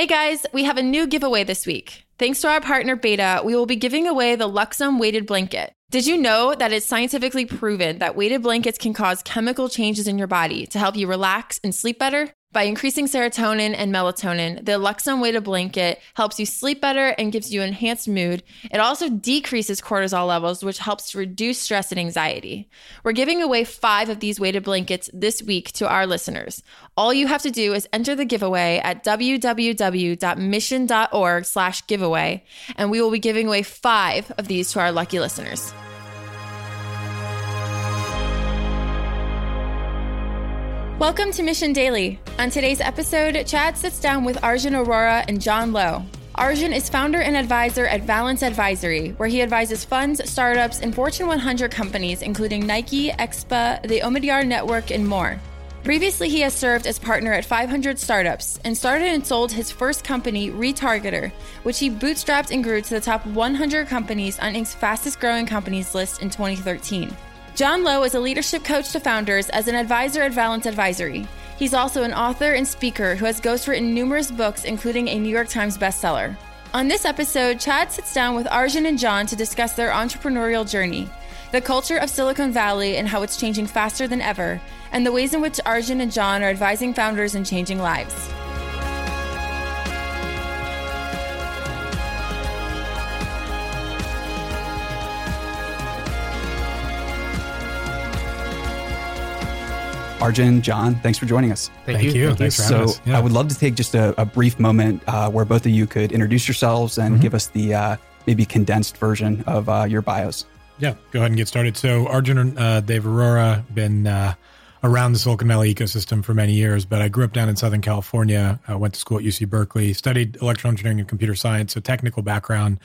Hey guys, we have a new giveaway this week. Thanks to our partner b8ta, we will be giving away the Luxome weighted blanket. Did you know that it's scientifically proven that weighted blankets can cause chemical changes in your body to help you relax and sleep better? By increasing serotonin and melatonin, the Luxome weighted blanket helps you sleep better and gives you enhanced mood. It also decreases cortisol levels, which helps to reduce stress and anxiety. We're giving away five of these weighted blankets this week to our listeners. All you have to do is enter the giveaway at www.mission.org slash giveaway, and we will be giving away five of these to our lucky listeners. Welcome to Mission Daily. On today's episode, Chad sits down with Arjun Arora and Jon Low. Arjun is founder and advisor at Valence Advisory, where he advises funds, startups, and Fortune 100 companies, including Nike, Expa, the Omidyar Network, and more. Previously, he has served as partner at 500 startups and started and sold his first company, Retargeter, which he bootstrapped and grew to the top 100 companies on Inc.'s fastest growing companies list in 2013. Jon Low is a leadership coach to founders as an advisor at Valence Advisory. He's also an author and speaker who has ghostwritten numerous books, including a New York Times bestseller. On this episode, Chad sits down with Arjun and Jon to discuss their entrepreneurial journey, the culture of Silicon Valley and how it's changing faster than ever, and the ways in which Arjun and Jon are advising founders and changing lives. Arjun, Jon, thanks for joining us. Thank, Thank you. you. Thanks for so yeah. I would love to take just a, a brief moment uh, where both of you could introduce yourselves and mm-hmm. give us the uh, maybe condensed version of uh, your bios. Yeah, go ahead and get started. So Arjun uh, Dev Arora, been uh, around the Silicon Valley ecosystem for many years, but I grew up down in Southern California, uh, went to school at UC Berkeley, studied electrical engineering and computer science, so technical background.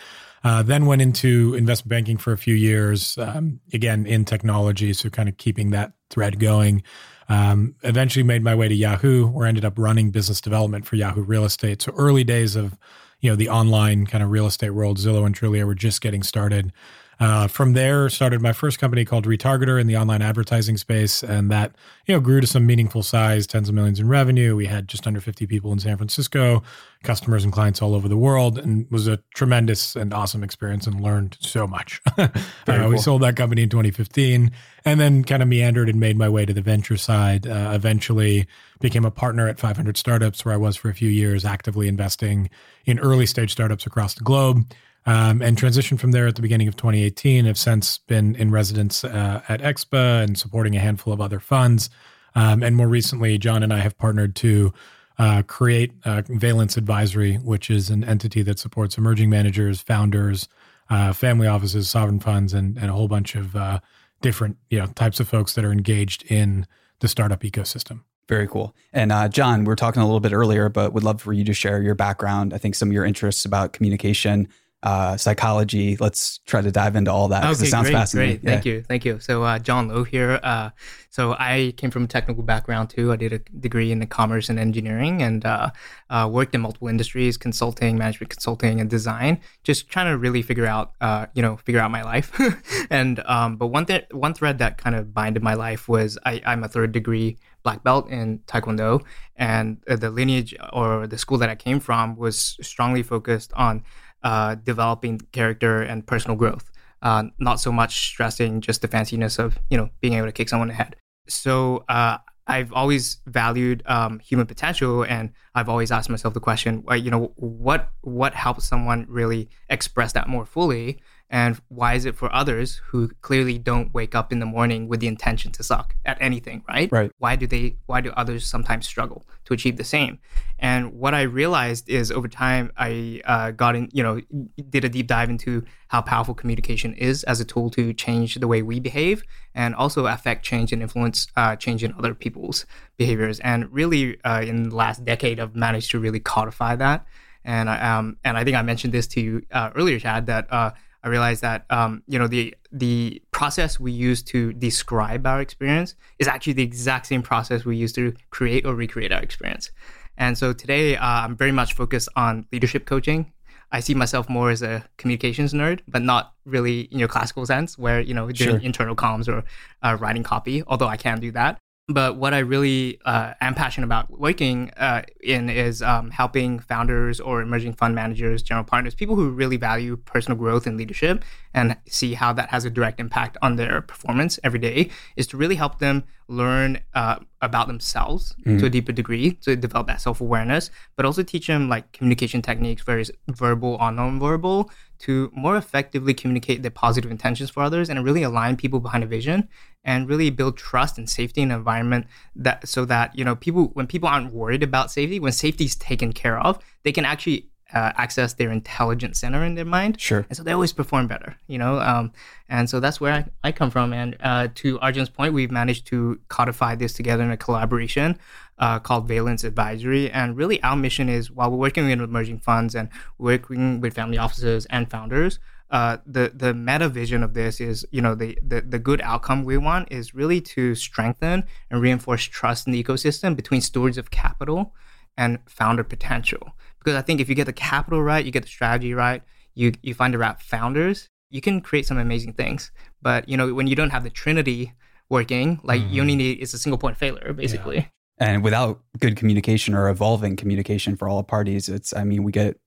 Uh, then went into investment banking for a few years, um, again in technology, so kind of keeping that thread going. Um, eventually made my way to Yahoo, where I ended up running business development for Yahoo Real Estate. So early days of you know the online kind of real estate world, Zillow and Trulia were just getting started. Uh, from there, started my first company called Retargeter in the online advertising space, and that you know grew to some meaningful size, tens of millions in revenue. We had just under 50 people in San Francisco, customers and clients all over the world, and was a tremendous and awesome experience, and learned so much. uh, cool. We sold that company in 2015, and then kind of meandered and made my way to the venture side. Uh, eventually, became a partner at 500 Startups, where I was for a few years, actively investing in early stage startups across the globe um, and transitioned from there at the beginning of 2018. Have since been in residence uh, at Expa and supporting a handful of other funds. Um, and more recently, Jon and I have partnered to uh, create uh, Valence Advisory, which is an entity that supports emerging managers, founders, uh, family offices, sovereign funds, and, and a whole bunch of uh, different you know types of folks that are engaged in the startup ecosystem. Very cool. And uh, Jon, we were talking a little bit earlier, but would love for you to share your background. I think some of your interests about communication, uh, psychology. Let's try to dive into all that because okay, it sounds great, fascinating. Great. Thank yeah. you. Thank you. So, uh, Jon Low here. Uh, so, I came from a technical background too. I did a degree in commerce and engineering and uh, uh, worked in multiple industries, consulting, management consulting, and design. Just trying to really figure out, uh, you know, figure out my life. and um, but one th- one thread that kind of binded my life was I, I'm a third degree black belt in Taekwondo, and the lineage or the school that I came from was strongly focused on uh, developing character and personal growth, uh, not so much stressing just the fanciness of you know being able to kick someone in the head. So uh, I've always valued um, human potential, and I've always asked myself the question, you know, what what helps someone really express that more fully, and why is it for others who clearly don't wake up in the morning with the intention to suck at anything, right? Right. Why do they? Why do others sometimes struggle to achieve the same? And what I realized is over time, I uh, got in, you know, did a deep dive into how powerful communication is as a tool to change the way we behave and also affect change and influence uh, change in other people's behaviors. And really, uh, in the last decade, I've managed to really codify that. And I, um, and I think I mentioned this to you uh, earlier, Chad, that uh, I realized that um, you know the the process we use to describe our experience is actually the exact same process we use to create or recreate our experience. And so today, uh, I'm very much focused on leadership coaching. I see myself more as a communications nerd, but not really in your classical sense, where you know doing sure. internal comms or uh, writing copy. Although I can do that, but what I really uh, am passionate about working uh, in is um, helping founders or emerging fund managers, general partners, people who really value personal growth and leadership and see how that has a direct impact on their performance every day, is to really help them learn uh, about themselves mm-hmm. to a deeper degree to develop that self awareness, but also teach them like communication techniques, various verbal or non-verbal, to more effectively communicate their positive intentions for others and really align people behind a vision and really build trust and safety in an environment that so that you know people when people aren't worried about safety, when safety is taken care of, they can actually uh, access their intelligence center in their mind. Sure. And so they always perform better, you know? Um, and so that's where I, I come from. And uh, to Arjun's point, we've managed to codify this together in a collaboration uh, called Valence Advisory. And really, our mission is while we're working with emerging funds and working with family offices and founders, uh, the the meta vision of this is, you know, the, the the good outcome we want is really to strengthen and reinforce trust in the ecosystem between stewards of capital and founder potential. Because I think if you get the capital right, you get the strategy right, you you find the right founders, you can create some amazing things. But you know, when you don't have the trinity working, like mm-hmm. you only need it's a single point failure, basically. Yeah. And without good communication or evolving communication for all parties, it's I mean, we get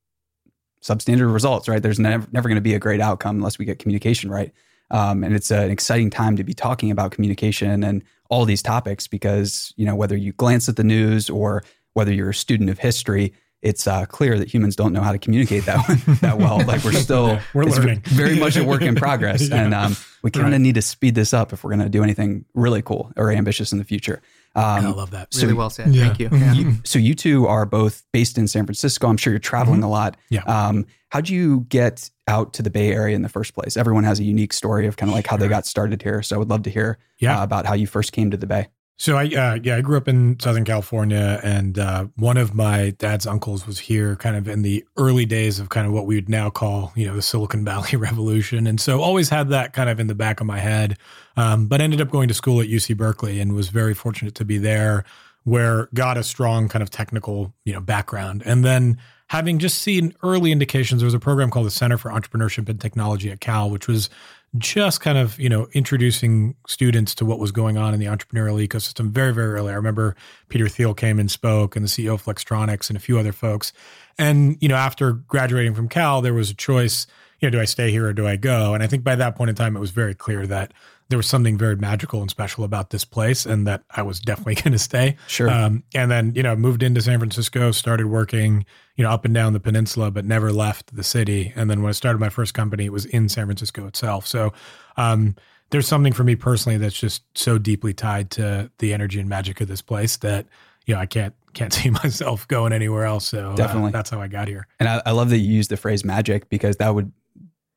substandard results, right? There's never never going to be a great outcome unless we get communication right. Um, and it's an exciting time to be talking about communication and all these topics because you know whether you glance at the news or whether you're a student of history, it's uh, clear that humans don't know how to communicate that that well. Like we're still we're learning. very much a work in progress, yeah. and um, we kind of right. need to speed this up if we're going to do anything really cool or ambitious in the future. Um, I love that. Really so, well said. Yeah. Thank you. Yeah. you. So you two are both based in San Francisco. I'm sure you're traveling mm-hmm. a lot. Yeah. Um, how'd you get out to the Bay Area in the first place? Everyone has a unique story of kind of like how they got started here. So I would love to hear yeah. uh, about how you first came to the Bay. So I uh, yeah I grew up in Southern California, and uh, one of my dad's uncles was here, kind of in the early days of kind of what we would now call you know the Silicon Valley Revolution, and so always had that kind of in the back of my head. Um, but ended up going to school at UC Berkeley, and was very fortunate to be there, where got a strong kind of technical you know background, and then having just seen early indications, there was a program called the Center for Entrepreneurship and Technology at Cal, which was just kind of you know introducing students to what was going on in the entrepreneurial ecosystem very very early. I remember Peter Thiel came and spoke, and the CEO of Flextronics and a few other folks. And you know, after graduating from Cal, there was a choice. You know, do I stay here or do I go? And I think by that point in time, it was very clear that there was something very magical and special about this place, and that I was definitely going to stay. Sure. Um, and then you know, moved into San Francisco, started working you know up and down the peninsula, but never left the city. And then when I started my first company, it was in San Francisco itself. So um, there's something for me personally that's just so deeply tied to the energy and magic of this place that you know I can't can't see myself going anywhere else. So uh, definitely, uh, that's how I got here. And I, I love that you use the phrase magic because that would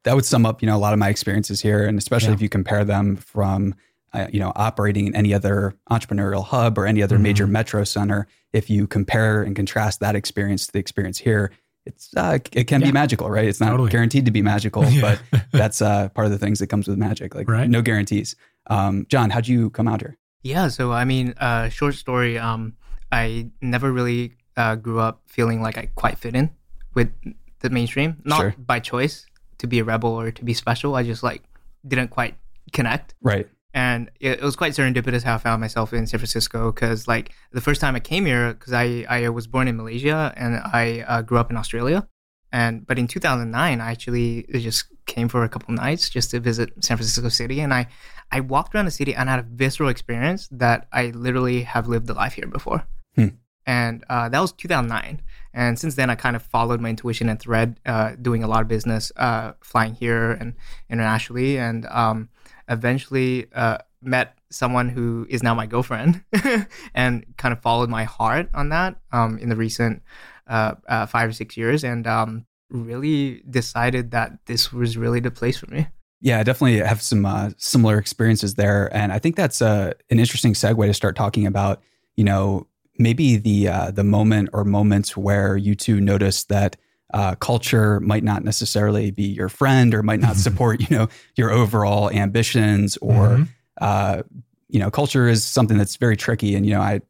that would sum up, you know, a lot of my experiences here, and especially yeah. if you compare them from, uh, you know, operating in any other entrepreneurial hub or any other mm-hmm. major metro center. If you compare and contrast that experience to the experience here, it's uh, it can yeah. be magical, right? It's not totally. guaranteed to be magical, yeah. but that's uh, part of the things that comes with magic. Like right. no guarantees. Um, Jon, how'd you come out here? Yeah, so I mean, uh, short story. Um, I never really uh, grew up feeling like I quite fit in with the mainstream, not sure. by choice to be a rebel or to be special. I just like didn't quite connect. Right. And it, it was quite serendipitous how I found myself in San Francisco because like the first time I came here, because I, I was born in Malaysia and I uh, grew up in Australia. And but in 2009, I actually just came for a couple nights just to visit San Francisco City, and I I walked around the city and had a visceral experience that I literally have lived the life here before. Hmm. And uh, that was 2009. And since then, I kind of followed my intuition and thread, uh, doing a lot of business, uh, flying here and internationally, and um, eventually uh, met someone who is now my girlfriend, and kind of followed my heart on that um, in the recent uh, uh, five or six years, and um, really decided that this was really the place for me. Yeah, I definitely have some uh, similar experiences there, and I think that's uh, an interesting segue to start talking about. You know, maybe the uh, the moment or moments where you two noticed that uh, culture might not necessarily be your friend or might not support you know your overall ambitions or mm-hmm. uh, you know culture is something that's very tricky and you know I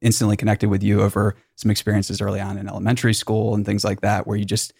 instantly connected with you over some experiences early on in elementary school and things like that where you just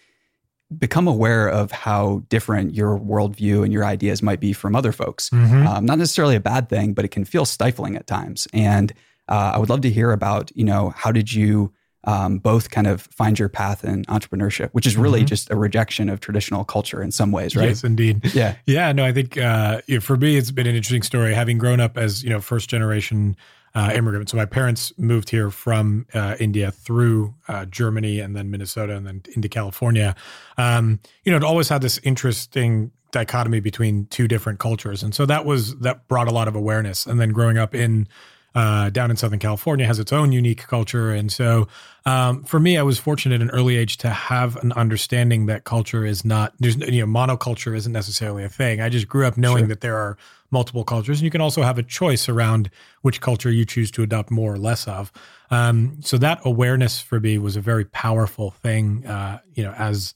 become aware of how different your worldview and your ideas might be from other folks. Mm-hmm. Um, not necessarily a bad thing, but it can feel stifling at times. And uh, I would love to hear about, you know, how did you um, both kind of find your path in entrepreneurship, which is really mm-hmm. just a rejection of traditional culture in some ways, right? Yes, indeed. Yeah, yeah. No, I think uh, for me, it's been an interesting story. Having grown up as you know, first generation uh, immigrant. So my parents moved here from uh, India through uh, Germany and then Minnesota and then into California. Um, you know, it always had this interesting dichotomy between two different cultures, and so that was that brought a lot of awareness. And then growing up in uh, down in Southern California has its own unique culture. And so um, for me, I was fortunate at an early age to have an understanding that culture is not, there's, you know, monoculture isn't necessarily a thing. I just grew up knowing sure. that there are multiple cultures and you can also have a choice around which culture you choose to adopt more or less of. Um, so that awareness for me was a very powerful thing, uh, you know, as,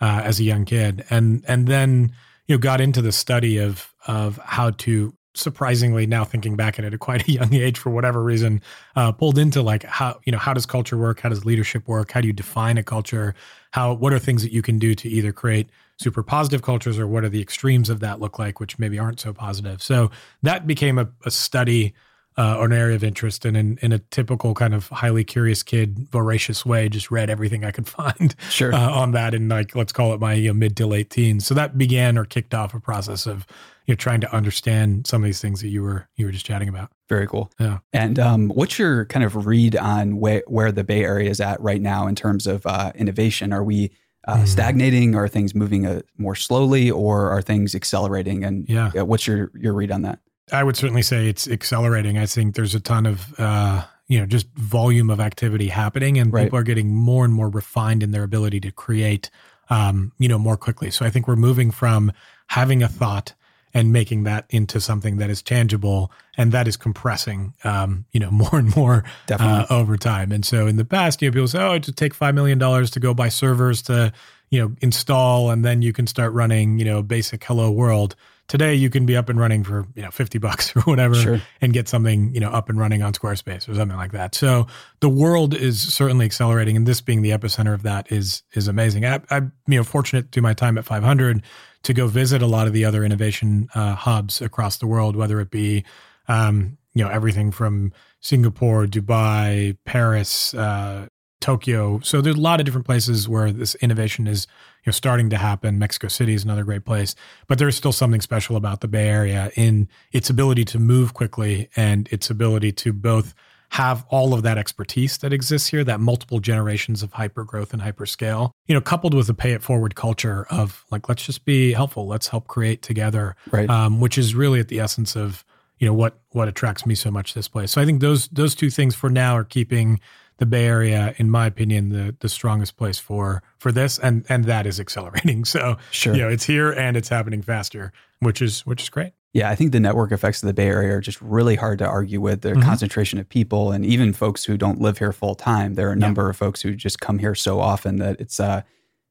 uh, as a young kid. And, and then, you know, got into the study of, of how to surprisingly now thinking back at it at quite a young age for whatever reason uh, pulled into like how you know how does culture work? How does leadership work? How do you define a culture? How what are things that you can do to either create super positive cultures or what are the extremes of that look like which maybe aren't so positive? So that became a, a study uh, or an area of interest and in, in a typical kind of highly curious kid voracious way just read everything i could find sure. uh, on that in like let's call it my you know, mid to late teens so that began or kicked off a process of you know trying to understand some of these things that you were you were just chatting about. Very cool. Yeah. And um, what's your kind of read on where where the Bay Area is at right now in terms of uh, innovation? Are we uh, mm. stagnating? Are things moving uh, more slowly, or are things accelerating? And yeah, what's your your read on that? I would certainly say it's accelerating. I think there's a ton of uh, you know just volume of activity happening, and right. people are getting more and more refined in their ability to create um, you know more quickly. So I think we're moving from having a thought and making that into something that is tangible and that is compressing um, you know more and more uh, over time and so in the past you know people say oh it just take five million dollars to go buy servers to you know install and then you can start running you know basic hello world today you can be up and running for you know 50 bucks or whatever sure. and get something you know up and running on squarespace or something like that so the world is certainly accelerating and this being the epicenter of that is is amazing I, i'm you know fortunate to my time at 500 to go visit a lot of the other innovation uh, hubs across the world, whether it be um, you know everything from Singapore, Dubai, Paris, uh, Tokyo. So there's a lot of different places where this innovation is you know starting to happen. Mexico City is another great place, but there's still something special about the Bay Area in its ability to move quickly and its ability to both have all of that expertise that exists here, that multiple generations of hyper growth and hyper scale, you know, coupled with a pay it forward culture of like, let's just be helpful, let's help create together, right? Um, which is really at the essence of you know what what attracts me so much this place. So I think those those two things for now are keeping the Bay Area, in my opinion, the the strongest place for for this, and and that is accelerating. So sure, you know, it's here and it's happening faster, which is which is great. Yeah, I think the network effects of the Bay Area are just really hard to argue with. The mm-hmm. concentration of people, and even folks who don't live here full time. There are a number yeah. of folks who just come here so often that it's uh,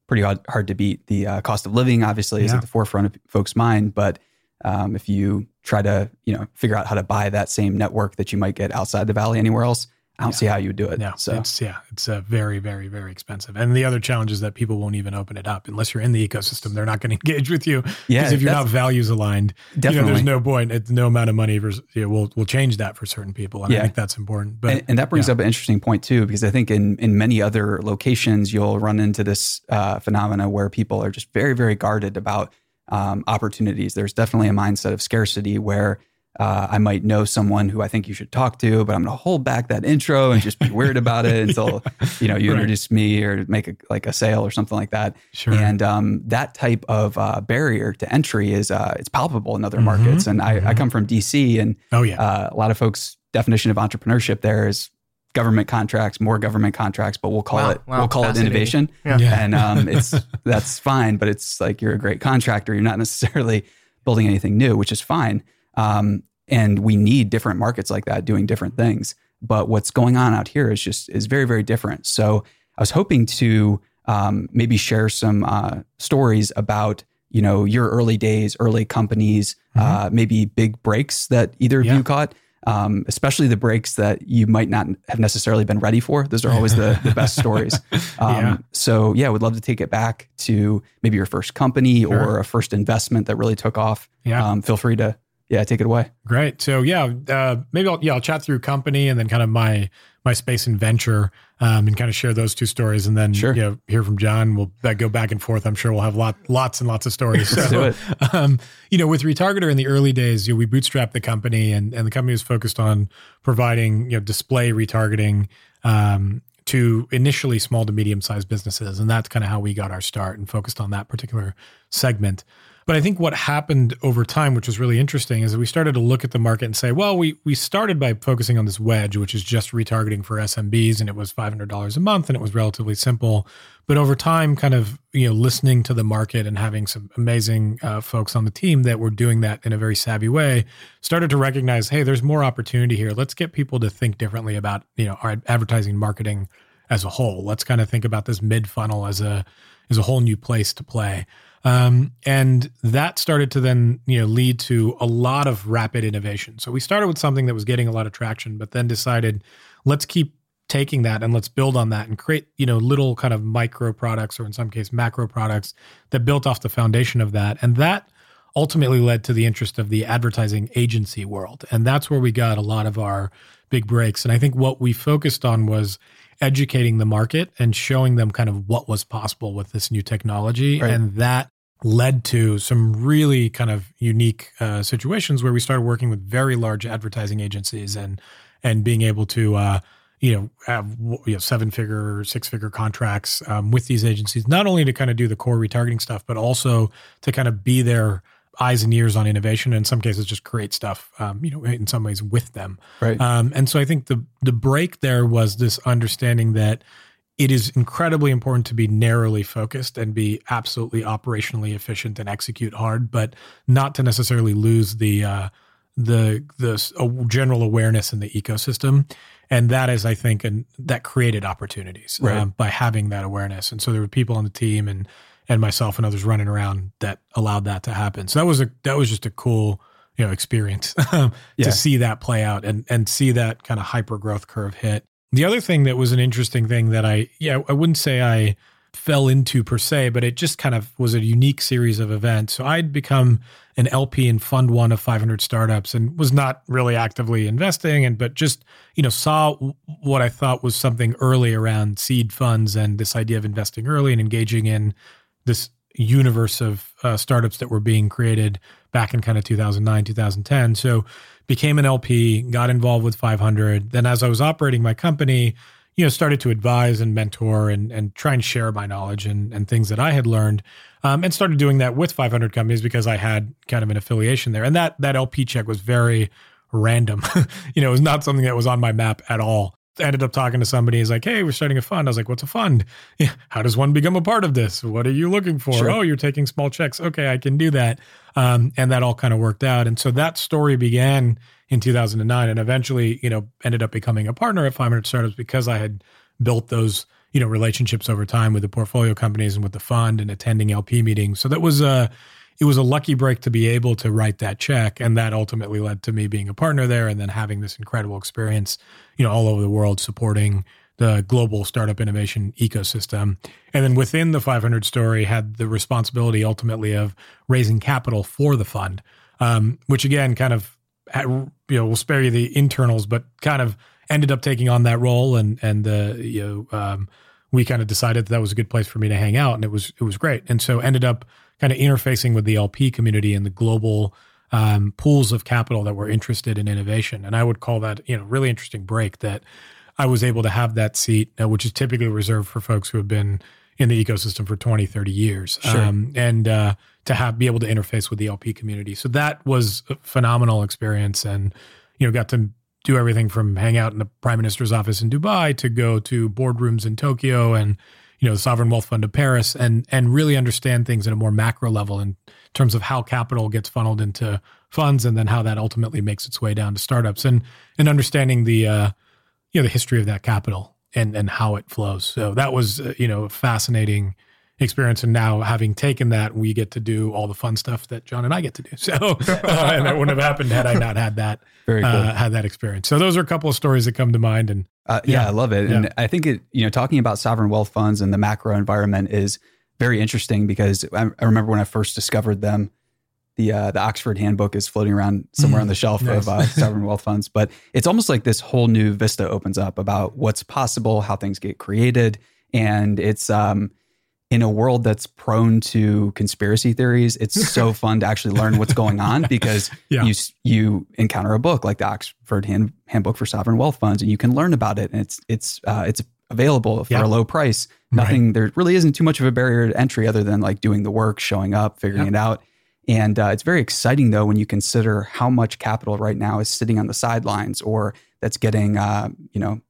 pretty hard, hard to beat. The uh, cost of living, obviously, yeah. is at the forefront of folks' mind. But um, if you try to, you know, figure out how to buy that same network that you might get outside the valley anywhere else, I don't yeah. see how you would do it. No, so it's yeah, it's uh, very, very, very expensive. And the other challenge is that people won't even open it up unless you're in the ecosystem. They're not going to engage with you. Yeah, because if you're not values aligned, definitely, you know, there's no point. It's no amount of money versus, you know, will will change that for certain people. And yeah. I think that's important. But and, and that brings yeah. up an interesting point too, because I think in in many other locations you'll run into this uh, phenomena where people are just very, very guarded about um, opportunities. There's definitely a mindset of scarcity where uh, I might know someone who I think you should talk to, but I'm going to hold back that intro and just be weird about it until you know you right. introduce me or make a, like a sale or something like that. Sure. And um, that type of uh, barrier to entry is uh, it's palpable in other mm-hmm. markets. And I, mm-hmm. I, come from DC, and oh yeah, uh, a lot of folks' definition of entrepreneurship there is government contracts, more government contracts, but we'll call wow, it wow, we'll call it innovation. Yeah. yeah. And um, it's that's fine, but it's like you're a great contractor. You're not necessarily building anything new, which is fine. Um, and we need different markets like that doing different things. But what's going on out here is just is very very different. So I was hoping to um, maybe share some uh, stories about you know your early days, early companies, mm-hmm. uh, maybe big breaks that either of yeah. you caught. um, especially the breaks that you might not have necessarily been ready for. Those are always the, the best stories. Um, yeah. So, yeah, I would love to take it back to maybe your first company sure. or a first investment that really took off. Yeah. Um, feel free to yeah, take it away. Great. So yeah, uh, maybe I'll yeah I'll chat through company and then kind of my my space and venture um, and kind of share those two stories and then sure. you know hear from Jon. We'll go back and forth. I'm sure we'll have lot lots and lots of stories. So, do it. Um, you know, with Retargeter in the early days, you know, we bootstrapped the company and and the company was focused on providing you know display retargeting. Um, to initially small to medium sized businesses. And that's kind of how we got our start and focused on that particular segment. But I think what happened over time, which was really interesting, is that we started to look at the market and say, well, we we started by focusing on this wedge, which is just retargeting for SMBs, and it was five hundred dollars a month, and it was relatively simple. But over time, kind of you know, listening to the market and having some amazing uh, folks on the team that were doing that in a very savvy way, started to recognize, hey, there's more opportunity here. Let's get people to think differently about you know our advertising marketing as a whole. Let's kind of think about this mid funnel as a as a whole new place to play. Um, and that started to then you know lead to a lot of rapid innovation. So we started with something that was getting a lot of traction, but then decided let's keep taking that and let's build on that and create you know little kind of micro products or in some case macro products that built off the foundation of that. And that ultimately led to the interest of the advertising agency world, and that's where we got a lot of our big breaks. And I think what we focused on was educating the market and showing them kind of what was possible with this new technology. Right. And that led to some really kind of unique uh, situations where we started working with very large advertising agencies and and being able to uh, you know have you know seven figure six figure contracts um, with these agencies not only to kind of do the core retargeting stuff but also to kind of be their eyes and ears on innovation and in some cases just create stuff um, you know in some ways with them. Right. Um, and so i think the the break there was this understanding that it is incredibly important to be narrowly focused and be absolutely operationally efficient and execute hard, but not to necessarily lose the uh, the the uh, general awareness in the ecosystem. And that is, I think, and that created opportunities right. um, by having that awareness. And so there were people on the team and and myself and others running around that allowed that to happen. So that was a that was just a cool you know experience to yeah. see that play out and and see that kind of hyper growth curve hit the other thing that was an interesting thing that I, yeah, I wouldn't say I fell into per se, but it just kind of was a unique series of events. So I'd become an LP in Fund One of 500 startups and was not really actively investing, and but just you know saw what I thought was something early around seed funds and this idea of investing early and engaging in this universe of uh, startups that were being created back in kind of 2009 2010 so became an LP, got involved with 500. Then as I was operating my company, you know, started to advise and mentor and and try and share my knowledge and and things that I had learned, um, and started doing that with 500 companies because I had kind of an affiliation there. And that that LP check was very random. you know, it was not something that was on my map at all ended up talking to somebody. He's like, "Hey, we're starting a fund." I was like, "What's a fund? Yeah, how does one become a part of this? What are you looking for? Sure. Oh, you're taking small checks. Okay, I can do that." Um, and that all kind of worked out. And so that story began in 2009, and eventually, you know, ended up becoming a partner at 500 Startups because I had built those you know relationships over time with the portfolio companies and with the fund and attending LP meetings. So that was a it was a lucky break to be able to write that check and that ultimately led to me being a partner there and then having this incredible experience you know all over the world supporting the global startup innovation ecosystem. And then within the 500 story had the responsibility ultimately of raising capital for the fund um, which again kind of you know we'll spare you the internals but kind of ended up taking on that role. And and the you know um, we kind of decided that, that was a good place for me to hang out and it was it was great. And so ended up kind of interfacing with the LP community and the global um, pools of capital that were interested in innovation. And I would call that, you know, really interesting break that I was able to have that seat, uh, which is typically reserved for folks who have been in the ecosystem for 20, 30 years. Sure. Um, and uh, to have be able to interface with the LP community. So that was a phenomenal experience and, you know, got to do everything from hang out in the prime minister's office in Dubai to go to boardrooms in Tokyo and you know the sovereign wealth fund of Paris and and really understand things at a more macro level in terms of how capital gets funneled into funds and then how that ultimately makes its way down to startups and and understanding the uh, you know the history of that capital and and how it flows. So that was uh, you know a fascinating experience. And now, having taken that, we get to do all the fun stuff that Jon and I get to do. So, uh, and that wouldn't have happened had I not had that Very cool. uh, had that experience. So, those are a couple of stories that come to mind. And Uh, yeah, Yeah. I love it. Yeah. And I think it, you know, talking about sovereign wealth funds and the macro environment is very interesting because I, I remember when I first discovered them, the uh, the Oxford Handbook is floating around somewhere Mm, on the shelf nice. of uh, sovereign wealth funds. But it's almost like this whole new vista opens up about what's possible, how things get created, and it's um, in a world that's prone to conspiracy theories. It's so fun to actually learn what's going on because Yeah. you you encounter a book like the Oxford Hand, Handbook for Sovereign Wealth Funds, and you can learn about it, and it's it's uh, it's available for Yeah. a low price. Right. Nothing there really isn't too much of a barrier to entry other than like doing the work, showing up, figuring Yep. it out. And uh, it's very exciting though when you consider how much capital right now is sitting on the sidelines or that's getting uh, you know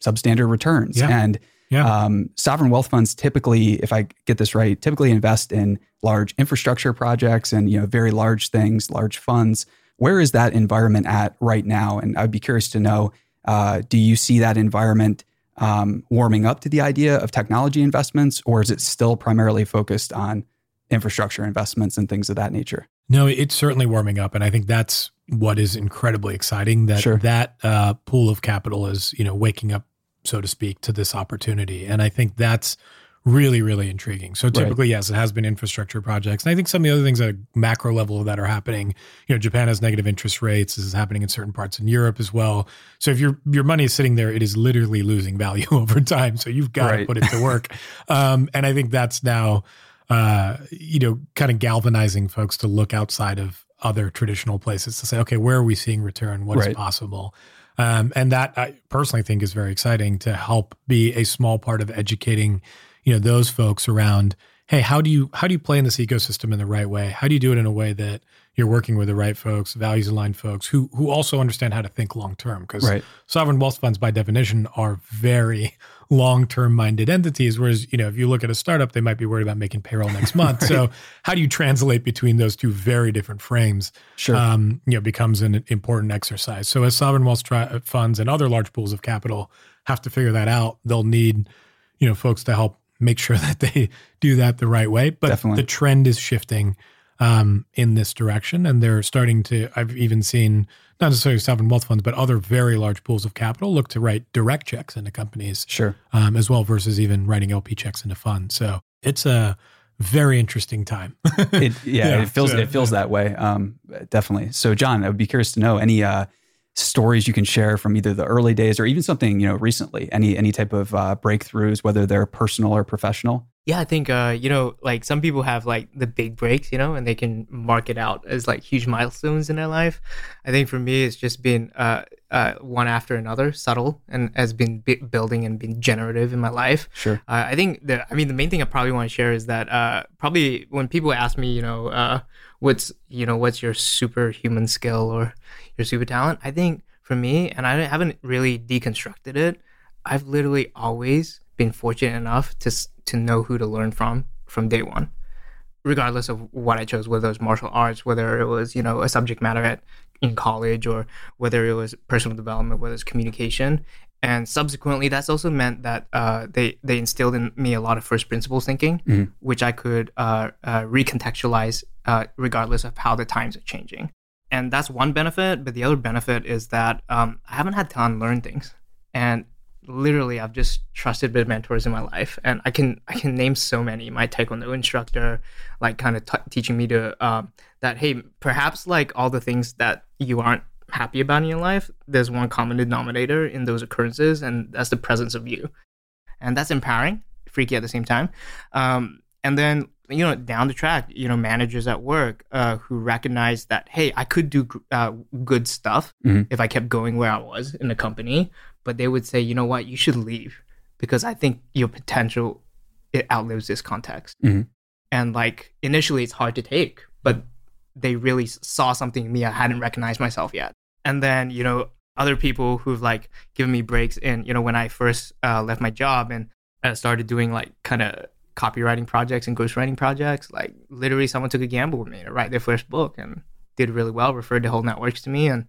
substandard returns. Yeah. And yeah, um, sovereign wealth funds typically, if I get this right, typically invest in large infrastructure projects and you know very large things, large funds. Where is that environment at right now? And I'd be curious to know: uh, Do you see that environment um, warming up to the idea of technology investments, or is it still primarily focused on infrastructure investments and things of that nature? No, it's certainly warming up, and I think that's what is incredibly exciting. That Sure. that uh, pool of capital is you know waking up, so to speak, to this opportunity, and I think that's really really intriguing. So typically, yes, it has been infrastructure projects, and I think some of the other things at a macro level that are happening. You know, Japan has negative interest rates. This is happening in certain parts in Europe as well. So if your your money is sitting there, it is literally losing value over time. So you've got to put it to work, um, and I think that's now uh, you know, kind of galvanizing folks to look outside of other traditional places to say, okay, where are we seeing return? What is Right. possible? Um, and that I personally think is very exciting to help be a small part of educating, you know, those folks around, hey, how do you how do you play in this ecosystem in the right way? How do you do it in a way that you're working with the right folks, values aligned folks who who also understand how to think long term? Because Right. sovereign wealth funds by definition are very long-term minded entities whereas you know if you look at a startup they might be worried about making payroll next month so how do you translate between those two very different frames Sure. um, you know becomes an important exercise so as sovereign wealth tri- funds and other large pools of capital have to figure that out they'll need you know folks to help make sure that they do that the right way but Definitely. the trend is shifting um, in this direction and they're starting to i've even seen not necessarily sovereign wealth funds but other very large pools of capital look to write direct checks into companies sure. um, as well versus even writing lp checks into funds so it's a very interesting time It, yeah, Yeah, it feels so- it feels that way. Um, definitely. So, Jon, I would be curious to know any uh, stories you can share from either the early days or even something you know recently. Any any type of uh, breakthroughs, whether they're personal or professional. Yeah, I think uh, you know, like some people have like the big breaks, you know, and they can mark it out as like huge milestones in their life. I think for me, it's just been uh, uh, one after another, subtle, and has been bi- building and been generative in my life. Sure. Uh, I think the, I mean, the main thing I probably want to share is that uh, probably when people ask me, you know, uh, what's you know, what's your superhuman skill or your super talent? I think for me, and I haven't really deconstructed it. I've literally always been fortunate enough to to know who to learn from from day one, regardless of what I chose, whether it was martial arts, whether it was you know a subject matter at in college, or whether it was personal development, whether it's communication. And subsequently, that's also meant that uh, they they instilled in me a lot of first principles thinking, Mhm. which I could uh, uh, recontextualize uh, regardless of how the times are changing. And that's one benefit. But the other benefit is that um, I haven't had time to unlearn things. And literally, I've just trusted with mentors in my life, and I can I can name so many. My taekwondo instructor, like, kind of t- teaching me to um, that hey, perhaps like all the things that you aren't happy about in your life, there's one common denominator in those occurrences, and that's the presence of you, and that's empowering, freaky at the same time. Um, and then you know down the track you know managers at work uh, who recognize that hey i could do uh, good stuff Mhm. if i kept going where i was in the company but they would say you know what? You should leave because i think your potential it outlives this context. Mhm. and like initially it's hard to take but they really saw something in me i hadn't recognized myself yet. And then you know other people who've like given me breaks in you know when i first uh, left my job and uh, started doing like kind of copywriting projects and ghostwriting projects like literally someone took a gamble with me to write their first book and did really well referred the whole networks to me and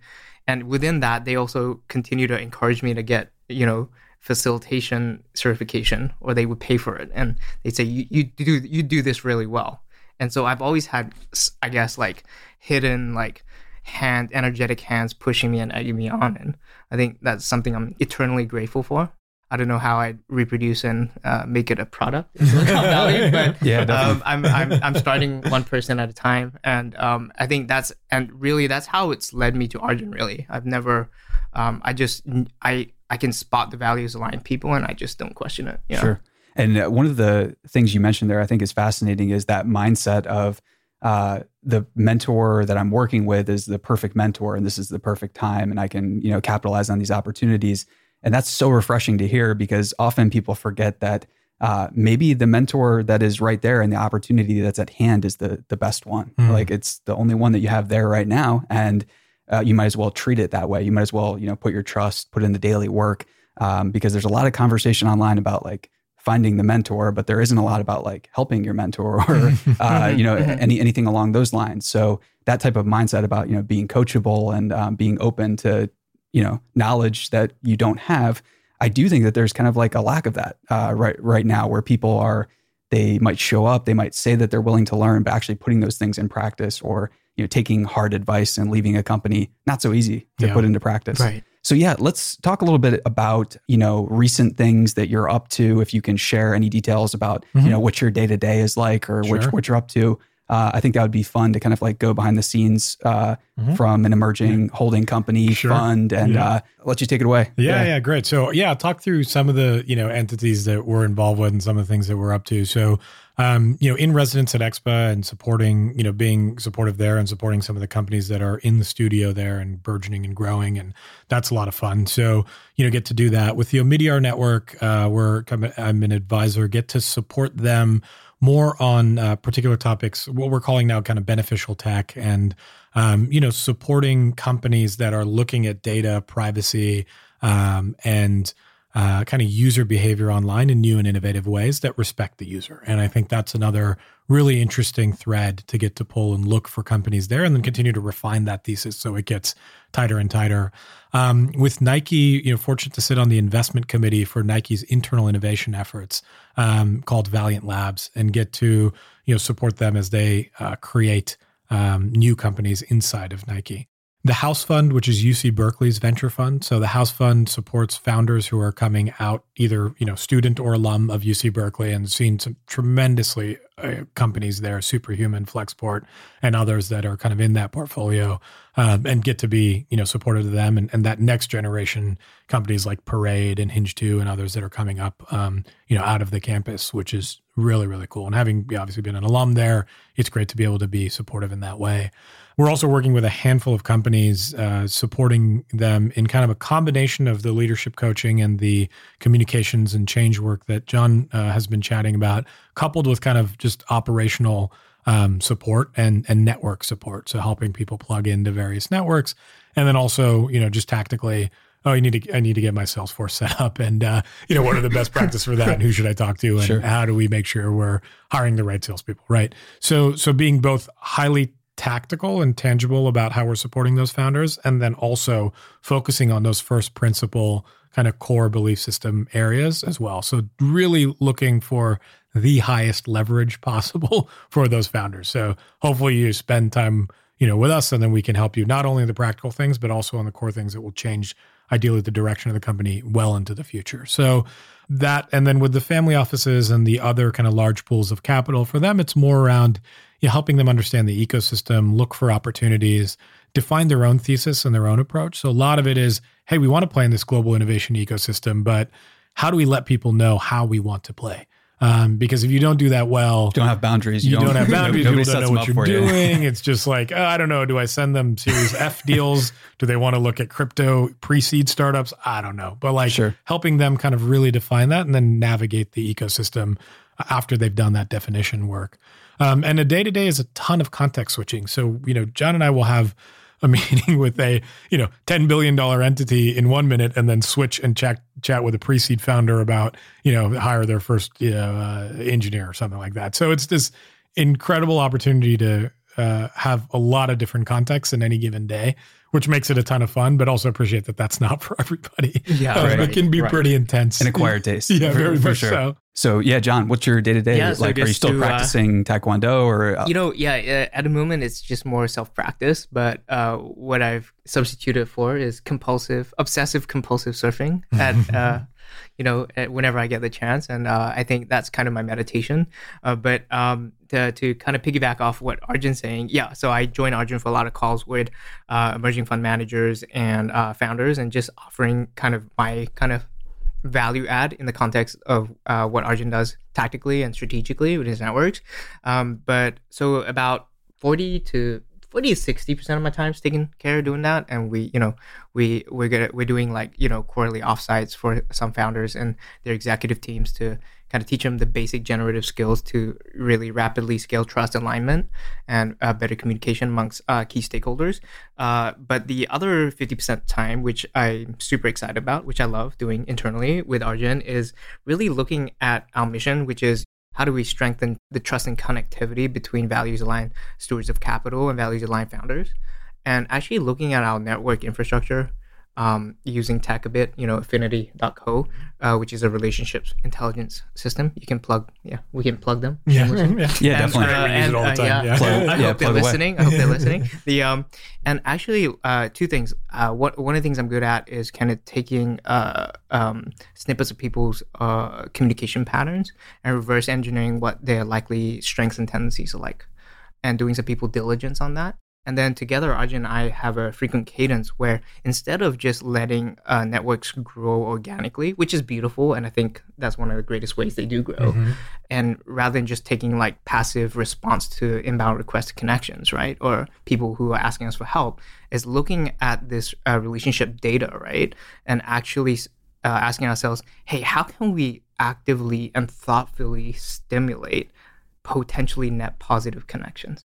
and within that they also continue to encourage me to get you know facilitation certification, or they would pay for it, and they'd say you you do you do this really well. And so I've always had, I guess, like hidden like hand energetic hands pushing me and egging me on, and I think that's something I'm eternally grateful for. I don't know how I'd reproduce and uh, make it a product in Silicon Valley, but Yeah, um, I'm, I'm I'm starting one person at a time, and um, I think that's and really that's how it's led me to Arjun. Really, I've never, um, I just I I can spot the values aligned people, and I just don't question it. you know? Sure. And uh, one of the things you mentioned there, I think, is fascinating, is that mindset of uh, the mentor that I'm working with is the perfect mentor, and this is the perfect time, and I can you know capitalize on these opportunities. And that's so refreshing to hear because often people forget that uh, maybe the mentor that is right there and the opportunity that's at hand is the the best one. Mm. Like it's the only one that you have there right now, and uh, you might as well treat it that way. You might as well you know put your trust, put in the daily work, um, because there's a lot of conversation online about like finding the mentor, but there isn't a lot about like helping your mentor or uh, you know any anything along those lines. So that type of mindset about you know being coachable and um, being open to you know knowledge that you don't have i do think that there's kind of like a lack of that uh, right right now where people are they might show up they might say that they're willing to learn but actually putting those things in practice or you know taking hard advice and leaving a company not so easy to Yeah. put into practice Right. so yeah let's talk a little bit about you know recent things that you're up to if you can share any details about Mhm. you know what your day to day is like or what, Sure. what you're up to uh, I think that would be fun to kind of like go behind the scenes uh, Mhm. from an emerging holding company Sure. fund and Yeah. uh, let you take it away. Yeah, yeah, great. So yeah, talk through some of the you know entities that we're involved with and some of the things that we're up to. So um, you know, in residence at Expa and supporting, you know, being supportive there and supporting some of the companies that are in the studio there and burgeoning and growing, and that's a lot of fun. So you know, get to do that with the Omidyar network. Uh, we're I'm an advisor. Get to support them more on uh, particular topics, what we're calling now kind of beneficial tech, and um, you know, supporting companies that are looking at data privacy um, and uh, kind of user behavior online in new and innovative ways that respect the user. And I think that's another really interesting thread to get to pull and look for companies there, and then continue to refine that thesis so it gets tighter and tighter. Um, with Nike, you know, fortunate to sit on the investment committee for Nike's internal innovation efforts um, called Valiant Labs, and get to you know support them as they uh, create um, new companies inside of Nike. The House Fund, which is UC Berkeley's venture fund, so the House Fund supports founders who are coming out, either you know student or alum of UC Berkeley, and seen some tremendously uh, companies there, Superhuman, Flexport, and others that are kind of in that portfolio, um, and get to be you know supportive of them and, and that next generation companies like Parade and Hinge Two and others that are coming up, um, you know, out of the campus, which is really really cool. And having obviously been an alum there, it's great to be able to be supportive in that way. We're also working with a handful of companies, uh, supporting them in kind of a combination of the leadership coaching and the communications and change work that Jon uh, has been chatting about, coupled with kind of just operational um, support and and network support. So helping people plug into various networks, and then also you know just tactically. Oh, you need to. I need to get my Salesforce set up, and uh, you know what are the best practice for that, and who should I talk to, and Sure. how do we make sure we're hiring the right salespeople, right? So, so being both highly tactical and tangible about how we're supporting those founders, and then also focusing on those first principle kind of core belief system areas as well. So, really looking for the highest leverage possible for those founders. So, hopefully, you spend time, you know, with us, and then we can help you not only the practical things, but also on the core things that will change, ideally, the direction of the company well into the future. So, that and then with the family offices and the other kind of large pools of capital for them it's more around you know, helping them understand the ecosystem look for opportunities define their own thesis and their own approach so a lot of it is hey we want to play in this global innovation ecosystem but how do we let people know how we want to play um, because if you don't do that well You don't have boundaries. you, don't, have boundaries. Nobody People don't know what you're for you. doing. it's just like oh, I don't know. Do I send them Series F deals? Do they want to look at crypto pre-seed startups? I don't know. But like Sure. helping them kind of really define that and then navigate the ecosystem after they've done that definition work. Um, and a day to day is a ton of context switching. So you know, Jon and I will have a meeting with a you know ten billion dollar entity in one minute, and then switch and chat chat with a pre-seed founder about you know hire their first you know, uh, engineer or something like that. So it's this incredible opportunity to uh, have a lot of different contexts in any given day, which makes it a ton of fun, but also appreciate that that's not for everybody. Yeah, Uh, right, it can be right. pretty intense. An acquired taste. yeah, for- very for much sure. so. So yeah, Jon, what's your day to day? Yeah, so Like, are you still to, uh, practicing Taekwondo or? uh, You know, yeah, uh, at the moment it's just more self practice, but uh, what I've substituted for is compulsive, obsessive compulsive surfing at, uh, you know, whenever I get the chance. And uh, I think that's kind of my meditation. Uh, but um, to, to kind of piggyback off what Arjun's saying, yeah, so I joined Arjun for a lot of calls with uh, emerging fund managers and uh, founders and just offering kind of my kind of value add in the context of uh, what Arjun does tactically and strategically with his networks. Um, but so about 40 to 40 60 percent of my time is taking care of doing that? And we you know we we're gonna we're doing like you know quarterly offsites for some founders and their executive teams to kind of teach them the basic generative skills to really rapidly scale trust alignment and uh, better communication amongst uh, key stakeholders. Uh, but the other 50% time which i'm super excited about which i love doing internally with arjun is really looking at our mission which is how do we strengthen the trust and connectivity between values aligned stewards of capital and values aligned founders? And actually looking at our network infrastructure um, using tech a bit you know affinity.co uh, which is a relationships intelligence system you can plug yeah we can plug them Yeah, Yeah, yeah. and, definitely. uh, We use it and, all uh, yeah, yeah. Plug- I yeah, hope they're plug away. listening. I hope they're listening. The um, and actually, uh, two things. Uh, what one of the things I'm good at is kind of taking uh, um, snippets of people's uh, communication patterns and reverse engineering what their likely strengths and tendencies are like, and doing some people diligence on that. And then together, Arjun and I have a frequent cadence where instead of just letting uh, networks grow organically, which is beautiful, and I think that's one of the greatest ways they do grow, and rather than just taking like passive response to inbound request connections, right, or people who are asking us for help, is looking at this uh, relationship data, right, and actually uh, asking ourselves, hey, how can we actively and thoughtfully stimulate potentially net positive connections?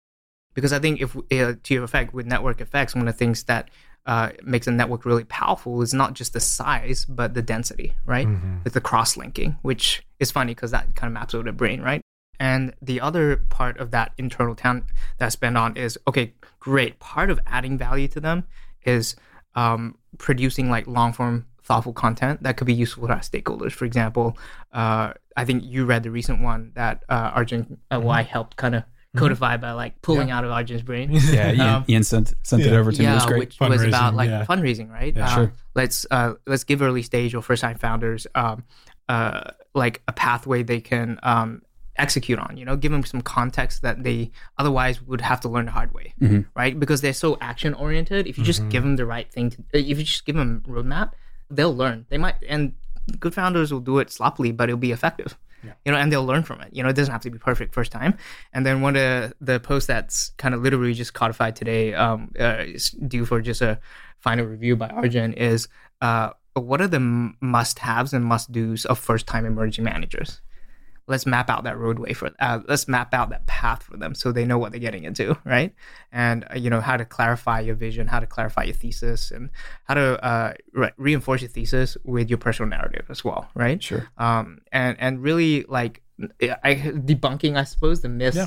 Because I think if uh, to your effect with network effects, one of the things that uh, makes a network really powerful is not just the size but the density, right? With the cross linking, which is funny because that kind of maps over the brain, right? And the other part of that internal town that I spend on is okay, great. Part of adding value to them is um, producing like long form thoughtful content that could be useful to our stakeholders. For example, uh, I think you read the recent one that uh, Arjun uh, I helped kind of codify by like pulling out of Arjun's brain. yeah, Ian, Um, Ian sent sent it over to me. It was great. which was about like yeah. fundraising, right? Yeah, Uh, sure. Let's uh, let's give early stage or first time founders um, uh, like a pathway they can um, execute on. You know, give them some context that they otherwise would have to learn the hard way, Mm-hmm. right? Because they're so action oriented. If you just give them the right thing, to, uh, if you just give them roadmap, they'll learn. They might, and good founders will do it sloppily, but it'll be effective. You know, and they'll learn from it. You know, it doesn't have to be perfect first time. And then one of the, posts that's kind of literally just codified today, um, uh, is due for just a final review by Arjun, is uh, what are the must-haves and must-dos of first-time emerging managers? Let's map out that roadway for. Uh, let's map out that path for them so they know what they're getting into, right? And uh, you know how to clarify your vision, how to clarify your thesis, and how to uh, re- reinforce your thesis with your personal narrative as well, right? Sure. um, and and really like I debunking, I suppose, the myths Yeah.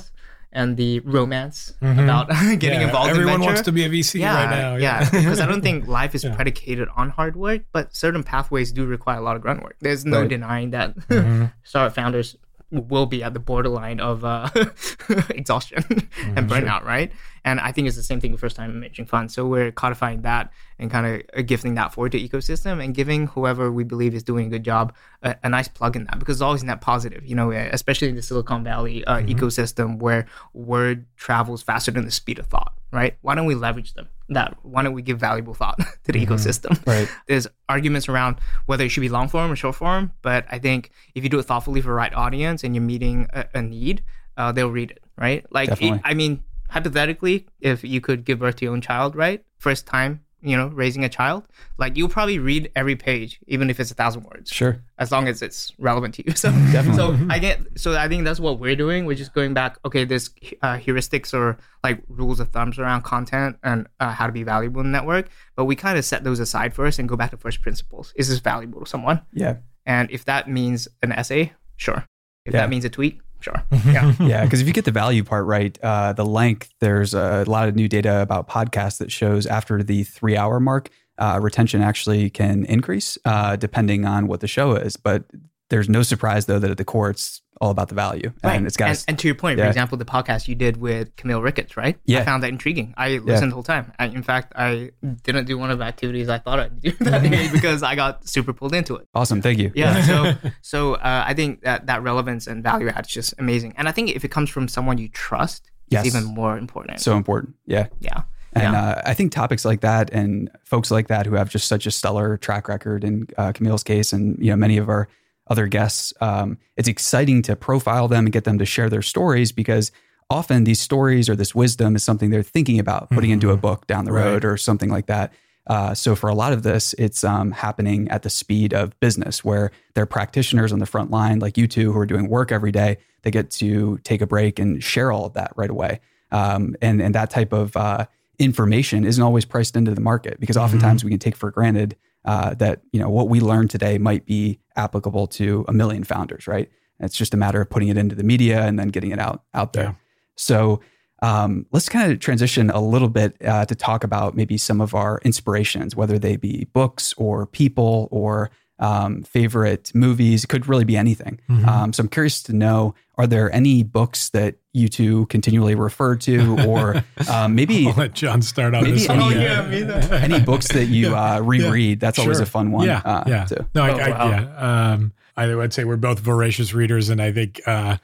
And the romance about getting Yeah, involved. Everyone in venture. wants to be a VC right now. yeah, because I don't think life is Yeah. predicated on hard work, but certain pathways do require a lot of grunt work. There's no Right. denying that Mm-hmm. startup founders will be at the borderline of uh, exhaustion Mm-hmm. and burnout, right? And I think it's the same thing with first time managing funds. So we're codifying that and kind of gifting that forward to ecosystem and giving whoever we believe is doing a good job a, a nice plug in that because it's always net positive, you know, especially in the Silicon Valley uh, Mm-hmm. ecosystem where word travels faster than the speed of thought, right? Why don't we leverage them? That why don't we give valuable thought to the ecosystem? Right. There's arguments around whether it should be long form or short form, but I think if you do it thoughtfully for the right audience and you're meeting a, a need, uh, they'll read it, right? Like, Definitely. I mean, hypothetically, if you could give birth to your own child, right? First time, you know, raising a child, like you'll probably read every page, even if it's a thousand words Sure. as long as it's relevant to you. So, so I get. So I think that's what we're doing. We're just going back. Okay, there's uh, heuristics or like rules of thumbs around content and uh, how to be valuable in the network. But we kind of set those aside first and go back to first principles. Is this valuable to someone? Yeah. And if that means an essay, sure. If Yeah. that means a tweet, Sure. Yeah. yeah, because if you get the value part right, uh, the length, there's a lot of new data about podcasts that shows after the three hour mark, uh, retention actually can increase uh, depending on what the show is. But there's no surprise though that at the core it's all about the value Right. and it's got and, and to your point, yeah. for example, the podcast you did with Camille Ricketts, right? Yeah. I found that intriguing. I listened the whole time. I, in fact, I didn't do one of the activities I thought I'd do that day because I got super pulled into it. awesome. Thank you. Yeah. So, so uh, I think that that relevance and value add is just amazing. And I think if it comes from someone you trust, Yes. it's even more important. So important. Yeah. yeah. And yeah. uh, I think topics like that and folks like that who have just such a stellar track record in uh, Camille's case and you know many of our other guests, um, it's exciting to profile them and get them to share their stories because often these stories or this wisdom is something they're thinking about putting into a book down the Right. road or something like that. Uh, so for a lot of this, it's um, happening at the speed of business, where they're practitioners on the front line, like you two, who are doing work every day. They get to take a break and share all of that right away. Um, and and that type of uh, information isn't always priced into the market because oftentimes we can take for granted uh, that you know what we learn today might be applicable to a million founders, right? It's just a matter of putting it into the media and then getting it out out there. Yeah. So um, let's kind of transition a little bit uh, to talk about maybe some of our inspirations, whether they be books or people or um, favorite movies. It could really be anything. Um, so I'm curious to know: Are there any books that you two continually refer to, or um, maybe I'll let Jon start on this one. any- Oh, yeah, me any books that you uh, reread? That's always a fun one. Yeah, uh, yeah. too. No, I, Oh, I, wow. yeah. Um, I would say we're both voracious readers, and I think uh,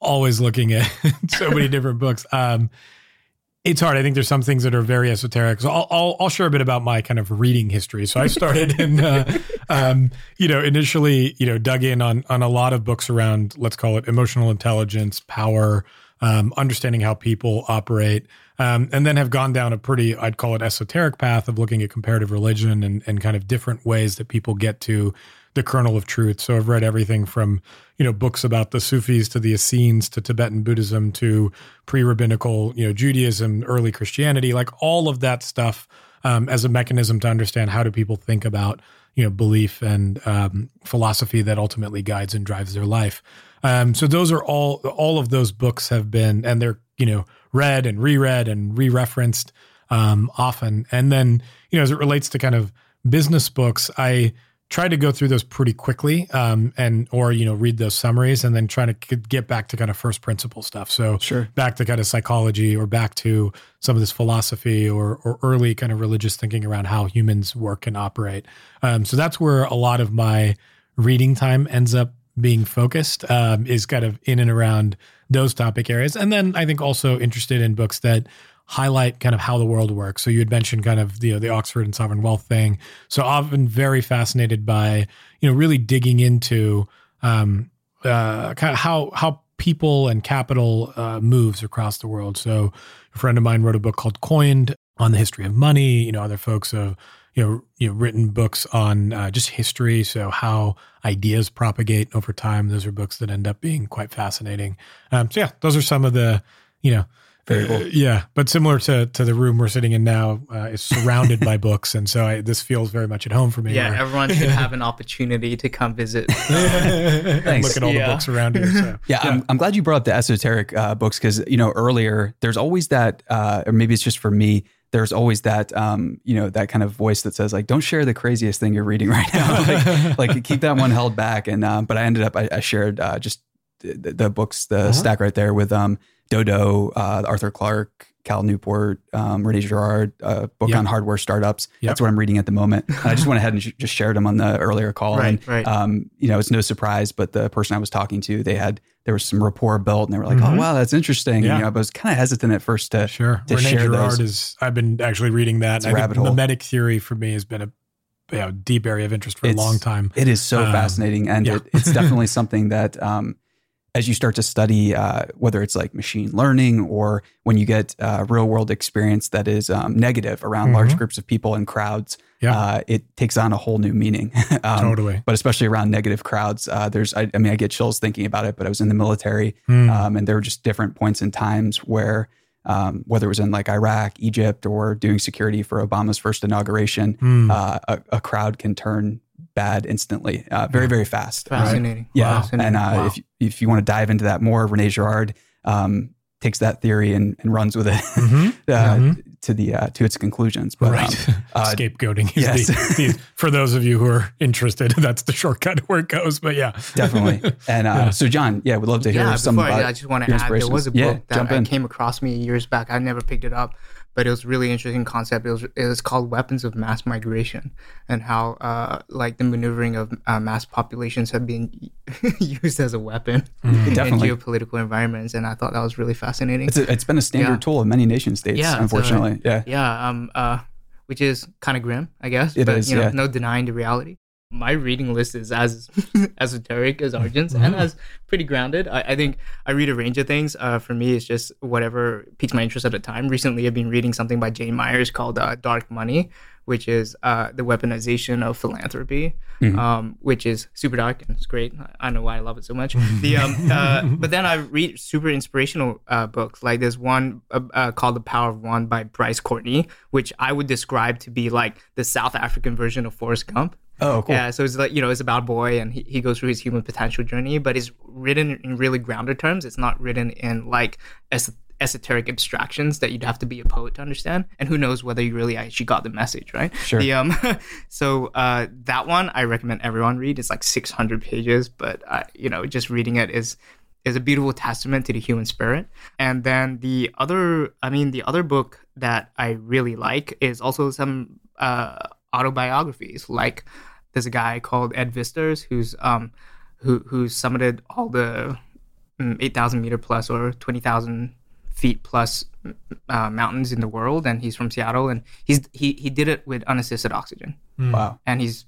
always looking at so many different books. Um, it's hard. I think there's some things that are very esoteric. So I'll, I'll, I'll share a bit about my kind of reading history. So I started in, uh, um, you know, initially, you know, dug in on on a lot of books around, let's call it emotional intelligence, power, um, understanding how people operate, um, and then have gone down a pretty, I'd call it esoteric path of looking at comparative religion and and kind of different ways that people get to the kernel of truth. So I've read everything from, you know, books about the Sufis to the Essenes to Tibetan Buddhism to pre-rabbinical, you know, Judaism, early Christianity, like all of that stuff um, as a mechanism to understand how do people think about, you know, belief and um, philosophy that ultimately guides and drives their life. Um, so those are all, all of those books have been, and they're, you know, read and reread and re-referenced um, often. And then, you know, as it relates to kind of business books, I try to go through those pretty quickly, um, and or you know read those summaries, and then try to get back to kind of first principle stuff. So Sure. back to kind of psychology, or back to some of this philosophy, or or early kind of religious thinking around how humans work and operate. Um, so that's where a lot of my reading time ends up being focused um, is kind of in and around those topic areas. And then I think also interested in books that highlight kind of how the world works. So you had mentioned kind of the, you know, the Oxford and sovereign wealth thing. So I've been very fascinated by, you know, really digging into um, uh, kind of how, how people and capital uh, moves across the world. So a friend of mine wrote a book called Coined on the history of money. You know, other folks have, you know, you know, written books on uh, just history. So how ideas propagate over time. Those are books that end up being quite fascinating. Um, so yeah, those are some of the, you know, Very cool. uh, yeah, but similar to to the room we're sitting in now, uh, is surrounded by books, and so I, this feels very much at home for me. Yeah, where- everyone should have an opportunity to come visit. and look at all Yeah. the books around you. So. Yeah, I'm, I'm glad you brought up the esoteric uh, books because you know earlier there's always that, uh, or maybe it's just for me. There's always that, um, you know, that kind of voice that says like, "Don't share the craziest thing you're reading right now. like, like, keep that one held back." And um, but I ended up I, I shared uh, just the, the books, the Uh-huh. stack right there with um, Dodo, uh, Arthur Clarke, Cal Newport, um, Rene Girard, uh, book Yep. on hardware startups. Yep. That's what I'm reading at the moment. And I just went ahead and sh- just shared them on the earlier call. Right, and, right. Um, you know, it's no surprise, but the person I was talking to, they had there was some rapport built, and they were like, Mhm. "Oh, wow, that's interesting." Yeah. And, you know, I was kind of hesitant at first to Sure, to Rene share Girard those. is. I've been actually reading that. It's rabbit hole. Mimetic theory for me has been a you know, deep area of interest for It's- a long time. It is so Um, fascinating, and yeah. it, it's definitely something that, um, as you start to study, uh, whether it's like machine learning or when you get uh, real world experience that is um, negative around large Mhm. groups of people and crowds, Yeah. uh, it takes on a whole new meaning. um, totally. But especially around negative crowds, uh, there's, I, I mean, I get chills thinking about it. But I was in the military, Hmm. um, and there were just different points in times where, um, whether it was in like Iraq, Egypt, or doing security for Obama's first inauguration, uh, a, a crowd can turn bad instantly, uh, very very fast. Fascinating. Yeah, Fascinating. and uh, Wow. if if you want to dive into that more, Rene Girard um, takes that theory and, and runs with it Mhm. uh, Mhm. to the uh, to its conclusions. But right. um, uh, Scapegoating is yes. the, the, for those of you who are interested, that's the shortcut where it goes. But yeah, definitely. And uh, Yeah. so, Jon, yeah, we'd love to hear yeah, some before. I, I just want to add, there was a book Yeah, that came across me years back. I never picked it up, but it was a really interesting concept. It was it was called Weapons of Mass Migration and how uh, like the maneuvering of uh, mass populations have been used as a weapon in geopolitical environments, and I thought that was really fascinating. It's, a, it's been a standard Yeah. tool in many nation states, Yeah, so- unfortunately. yeah. yeah, um, uh, which is kind of grim, I guess. It but is, you know, yeah. no denying the reality. My reading list is as esoteric as Arjun's and as pretty grounded. I, I think I read a range of things. Uh, for me, it's just whatever piques my interest at the time. Recently, I've been reading something by Jane Myers called uh, Dark Money, which is uh, the weaponization of philanthropy, um, which is super dark and it's great. I- I know why I love it so much. the um, uh, but then I read super inspirational uh, books. Like there's one uh, uh, called The Power of One by Bryce Courtenay, which I would describe to be like the South African version of Forrest Gump. Oh, cool. Yeah, so it's like you know, it's about a boy and he, he goes through his human potential journey, but it's written in really grounded terms. It's not written in like es- esoteric abstractions that you'd have to be a poet to understand. And who knows whether you really actually got the message, right? Sure. The, um, so uh, that one I recommend everyone read. It's like 600 pages, but uh, you know, just reading it is is a beautiful testament to the human spirit. And then the other, I mean, the other book that I really like is also some uh, autobiographies. Like there's a guy called Ed Viesturs who's um who who summited all the mm, 8,000 meter plus or 20,000 feet plus uh, mountains in the world, and he's from Seattle, and he's he he did it with unassisted oxygen Wow. and he's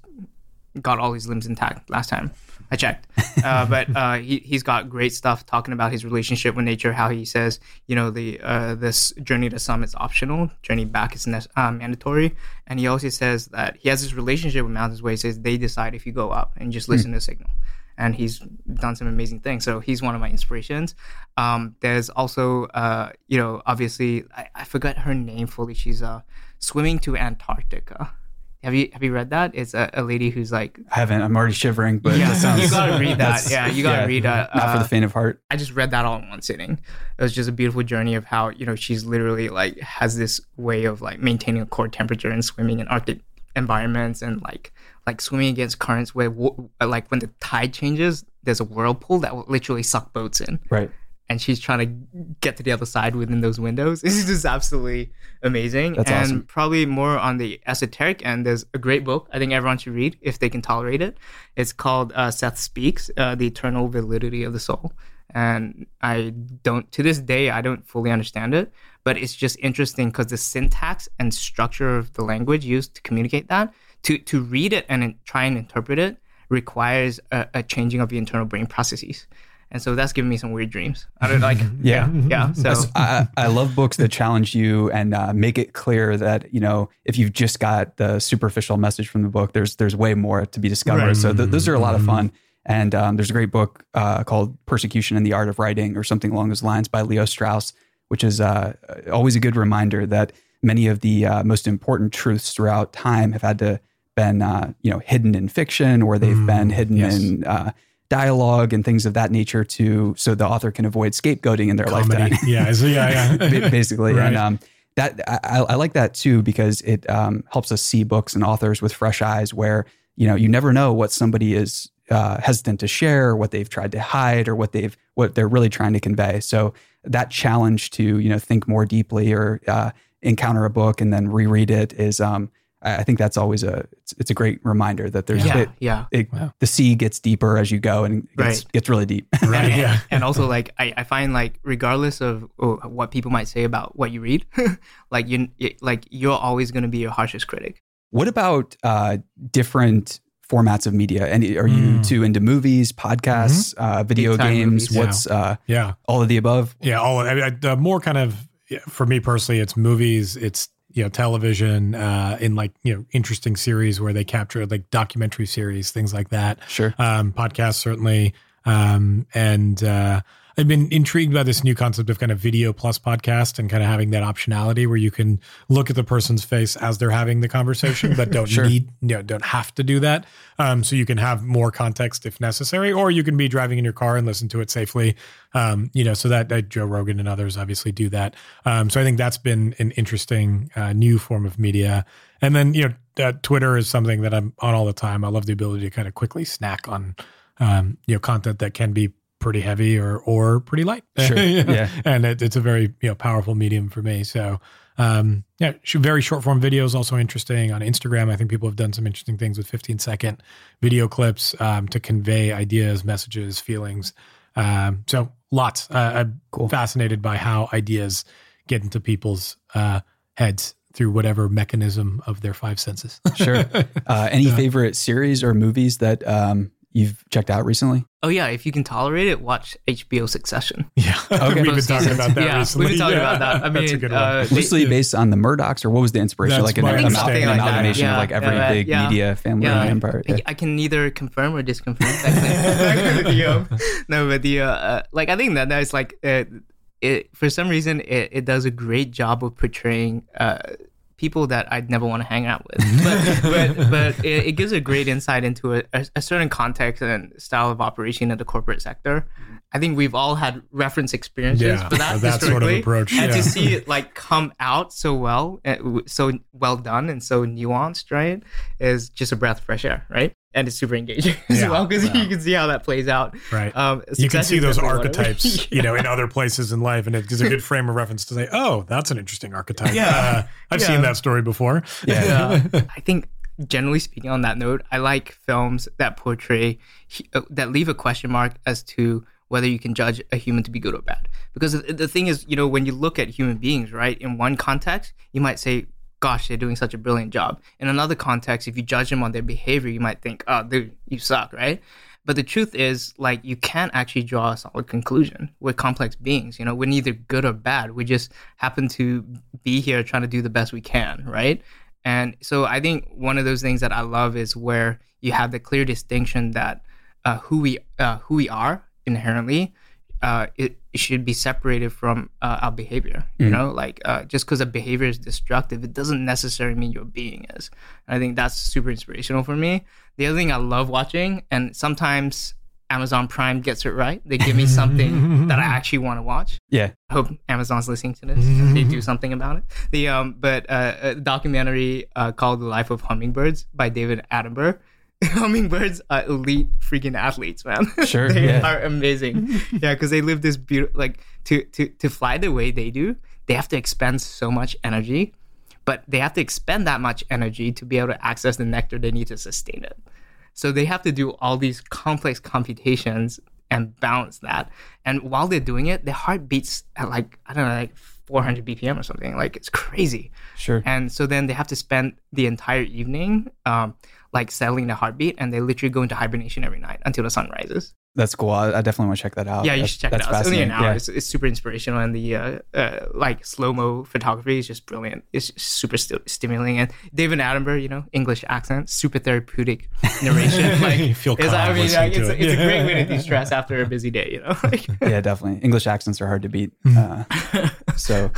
got all his limbs intact last time I checked. Uh, but uh, he he's got great stuff talking about his relationship with nature. How he says, you know, the uh, this journey to summit is optional, journey back is ne- uh, mandatory. And he also says that he has this relationship with mountains where he says they decide if you go up and just listen to the signal. And he's done some amazing things. So he's one of my inspirations. Um, there's also, uh, you know, obviously I, I forgot her name fully. She's uh, swimming to Antarctica. Have you have you read that? It's a, a lady who's like I haven't. I'm already shivering, but yeah, that sounds, you gotta read that. Yeah, you gotta read that. Not for Uh, the faint of heart. I just read that all in one sitting. It was just a beautiful journey of how you know she's literally like has this way of like maintaining a core temperature and swimming in Arctic environments and like like swimming against currents where like when the tide changes, there's a whirlpool that will literally suck boats in, Right. And she's trying to get to the other side within those windows. It's just absolutely amazing. That's and awesome. probably more on the esoteric end, there's a great book I think everyone should read if they can tolerate it. It's called uh, Seth Speaks, uh, The Eternal Validity of the Soul. And I don't, to this day, I don't fully understand it, but it's just interesting because the syntax and structure of the language used to communicate that, to, to read it and try and interpret it requires a, a changing of the internal brain processes. And so that's giving me some weird dreams. I don't like, Yeah. yeah. So I, I love books that challenge you and uh, make it clear that you know if you've just got the superficial message from the book, there's there's way more to be discovered. Right. So th- those are a lot of fun. And um, there's a great book uh, called "Persecution and the Art of Writing" or something along those lines by Leo Strauss, which is uh, always a good reminder that many of the uh, most important truths throughout time have had to been uh, you know hidden in fiction or they've been hidden yes. in uh, dialogue and things of that nature to so the author can avoid scapegoating in their lifetime yeah, is- yeah, yeah. basically. Right. And um, that I, I like that too because it um, helps us see books and authors with fresh eyes. Where you know you never know what somebody is uh, hesitant to share, what they've tried to hide, or what they've what they're really trying to convey. So that challenge to you know think more deeply or uh, encounter a book and then reread it is. Um, I I think that's always a it's, it's a great reminder that there's yeah, it, yeah. it, Wow. the sea gets deeper as you go and it gets, Right. gets really deep. Right, and, yeah. and also like I, I find like regardless of oh, what people might say about what you read like you like you're always going to be your harshest critic What about uh, different formats of media? And are you Mm. too into movies, podcasts, uh, video games? movies. What's uh, Yeah. all of the above? Yeah, all I, I, the more kind of yeah, for me personally, it's movies, it's you know television, uh, in like you know interesting series where they capture like documentary series, things like that. Sure. Um, podcasts certainly, um, and uh, I've been intrigued by this new concept of kind of video plus podcast and kind of having that optionality where you can look at the person's face as they're having the conversation, but don't sure. need, you know, don't have to do that. Um, so you can have more context if necessary, or you can be driving in your car and listen to it safely. Um, you know, so that, that, Joe Rogan and others obviously do that. Um, so I think that's been an interesting uh, new form of media. And then, you know, uh, Twitter is something that I'm on all the time. I love the ability to kind of quickly snack on, um, you know, content that can be pretty heavy or or pretty light. Sure. yeah. And it, it's a very you know powerful medium for me. So um, yeah, very short form videos also interesting on Instagram. I think people have done some interesting things with 15 second video clips um, to convey ideas, messages, feelings. Um, so lots. Uh, I'm cool. fascinated by how ideas get into people's uh, heads through whatever mechanism of their five senses. sure. Uh, any favorite series or movies that um, you've checked out recently? Oh yeah, if you can tolerate it, watch HBO Succession. Yeah, okay. we've been talking about that yeah, recently. We've been talking yeah. about that. I mean, That's a good one. Uh, loosely based on the Murdochs, or what was the inspiration? That's like an, an, like amalgamation yeah. of like every yeah, big media family empire. I can neither confirm or disconfirm. no, but the uh, uh, like I think that that's like uh, it for some reason it, it does a great job of portraying uh, people that I'd never want to hang out with. but but, but it, it, gives a great insight into a, a, certain context and style of operation in the corporate sector. I think we've all had reference experiences yeah, for that, that sort of approach, and yeah. to see it like come out so well, eh, so well done, and so nuanced, right, is just a breath of fresh air, right? And it's super engaging as yeah, well because yeah. you can see how that plays out. Right. Um, you can see those archetypes, yeah. you know, in other places in life, and it gives a good frame of reference to say, "Oh, that's an interesting archetype." Yeah, uh, I've seen that story before. Yeah. I think generally speaking, on that note, I like films that portray uh, that leave a question mark as to whether you can judge a human to be good or bad. Because the thing is, you know, when you look at human beings, right, in one context, you might say, gosh, they're doing such a brilliant job. In another context, if you judge them on their behavior, you might think, oh, dude, you suck, right? But the truth is, like, you can't actually draw a solid conclusion. We're complex beings, you know, we're neither good or bad. We just happen to be here trying to do the best we can, right? And so I think one of those things that I love is where you have the clear distinction that uh, who we uh, who we are inherently uh, it, it, should be separated from uh, our behavior. You mm. know, like uh, just because a behavior is destructive, it doesn't necessarily mean your being is. And I think that's super inspirational for me. The other thing I love watching, and sometimes Amazon Prime gets it right. They give me something that I actually want to watch. Yeah. I hope Amazon's listening to this. they do something about it. The um, but uh, a documentary uh, called "The Life of Hummingbirds" by David Attenborough hummingbirds are elite freaking athletes, man. Sure, they yeah. are amazing. yeah, because they live this beautiful like to to to fly the way they do. They have to expend so much energy, but they have to expend that much energy to be able to access the nectar they need to sustain it. So they have to do all these complex computations and balance that. And while they're doing it, their heart beats at like I don't know, like 400 BPM or something. Like it's crazy. Sure. And so then they have to spend the entire evening. Um, like settling the heartbeat, and they literally go into hibernation every night until the sun rises. That's cool. I, I definitely want to check that out. Yeah, you that's, should check it out. It's only an hour. Yeah. It's, it's, super inspirational, and the uh, uh, like slow mo photography is just brilliant. It's super st- stimulating. And David Attenborough, you know, English accent, super therapeutic narration. like, you feel calm I mean, like, it's, it. it's a great way to de stress after a busy day. You know. yeah, definitely. English accents are hard to beat. Uh, so,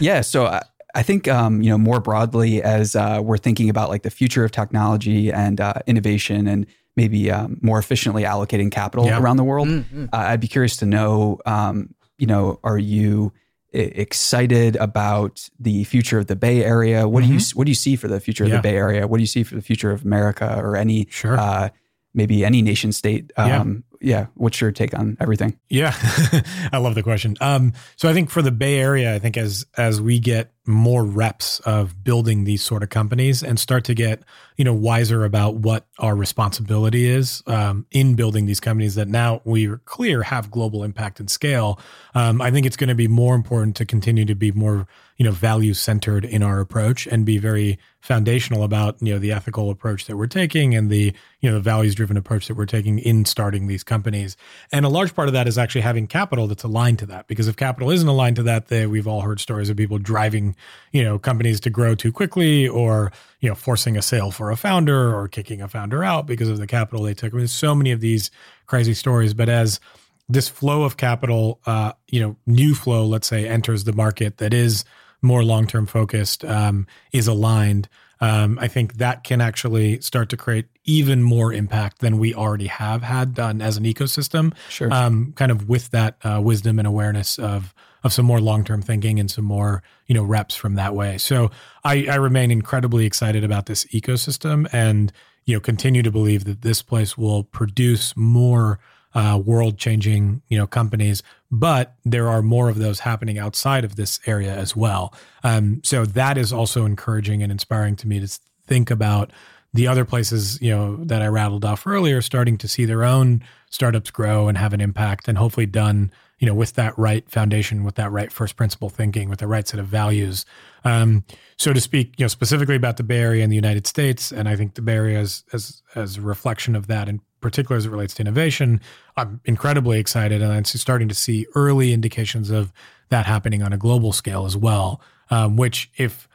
yeah. So. I, think um, you know more broadly as uh, we're thinking about like the future of technology and uh, innovation and maybe um, more efficiently allocating capital yeah. around the world. Mm-hmm. Uh, I'd be curious to know, um, you know, are you excited about the future of the Bay Area? What mm-hmm. do you mm-hmm. what do you see for the future yeah. of the Bay Area? What do you see for the future of America or any sure. Uh, maybe any nation state um, yeah, what's your take on everything? Yeah, I love the question. Um, so I think for the Bay Area, I think as as we get more reps of building these sort of companies and start to get you know wiser about what our responsibility is um, in building these companies that now we're clear have global impact and scale. Um, i think it's going to be more important to continue to be more you know value centered in our approach and be very foundational about you know the ethical approach that we're taking and the you know the values driven approach that we're taking in starting these companies. And a large part of that is actually having capital that's aligned to that because if capital isn't aligned to that they, we've all heard stories of people driving you know companies to grow too quickly or you know forcing a sale for a founder or kicking a founder out because of the capital they took. I mean, there's so many of these crazy stories. But as this flow of capital, uh, you know, new flow, let's say, enters the market that is more long term focused, um, is aligned. Um, I think that can actually start to create even more impact than we already have had done as an ecosystem. Sure. Um, kind of with that uh, wisdom and awareness of of some more long term thinking and some more you know reps from that way. So I, I remain incredibly excited about this ecosystem and you know continue to believe that this place will produce more uh, world changing you know companies but there are more of those happening outside of this area as well um, so that is also encouraging and inspiring to me to think about the other places you know that i rattled off earlier starting to see their own startups grow and have an impact and hopefully done you know with that right foundation with that right first principle thinking with the right set of values. Um, so to speak you know specifically about the bay area and the united states and i think the bay area as as, as a reflection of that in particular as it relates to innovation i'm incredibly excited and i'm starting to see early indications of that happening on a global scale as well um, which if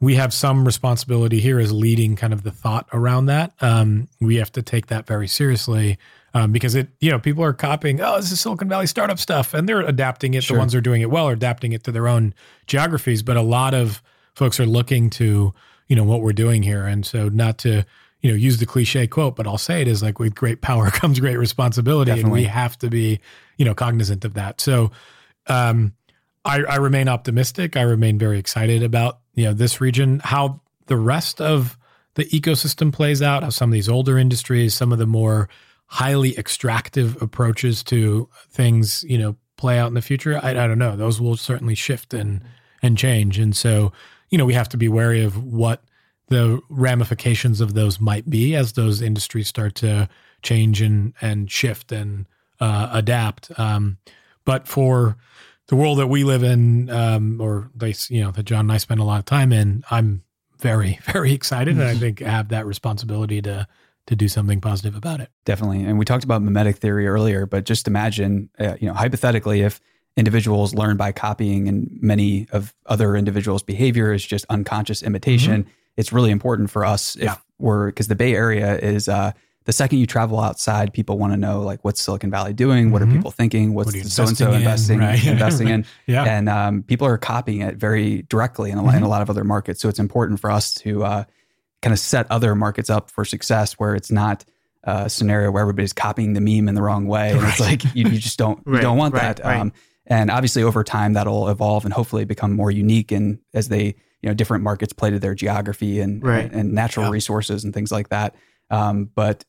we have some responsibility here as leading kind of the thought around that um, we have to take that very seriously um, because it, you know, people are copying, oh, this is Silicon Valley startup stuff, and they're adapting it. Sure. The ones who are doing it well are adapting it to their own geographies. But a lot of folks are looking to, you know, what we're doing here. And so not to, you know, use the cliche quote, but I'll say it is like with great power comes great responsibility. Definitely. And we have to be, you know, cognizant of that. So um, I, I remain optimistic. I remain very excited about, you know, this region, how the rest of the ecosystem plays out, how some of these older industries, some of the more highly extractive approaches to things, you know, play out in the future, I, I don't know. Those will certainly shift and and change. And so, you know, we have to be wary of what the ramifications of those might be as those industries start to change and and shift and uh, adapt. Um, but for the world that we live in, um, or they, you know, that Jon and I spend a lot of time in, I'm very, very excited, and I think have that responsibility to to do something positive about it. Definitely. And we talked about mimetic theory earlier, but just imagine, uh, you know, hypothetically, if individuals learn by copying and many of other individuals' behavior is just unconscious imitation, mm-hmm. it's really important for us if yeah. we're, because the Bay Area is, uh, the second you travel outside, people want to know like what's Silicon Valley doing, mm-hmm. what are mm-hmm. people thinking, what's so and so investing right. investing in, yeah. and um, people are copying it very directly in a, mm-hmm. in a, lot of other markets. So it's important for us to uh, kind of set other markets up for success where it's not a scenario where everybody's copying the meme in the wrong way. And right. it's like, you, you just don't, right. you don't want right. that. Um, and obviously over time that'll evolve and hopefully become more unique. And as they, you know, different markets play to their geography and, and, and, natural yeah. resources and things like that. Um, but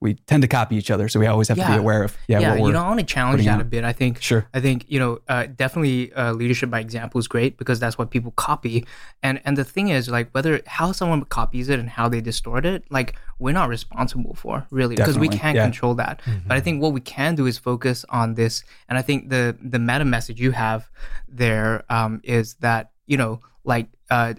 we tend to copy each other, so we always have yeah. to be aware of yeah. Yeah, you know, I want to challenge that a bit. I think sure. I think you know, uh, definitely uh, leadership by example is great because that's what people copy. And and the thing is, like, whether how someone copies it and how they distort it, like, we're not responsible for really because we can't yeah. control that. Mm-hmm. But I think what we can do is focus on this. And I think the the meta message you have there um, is that you know, like uh,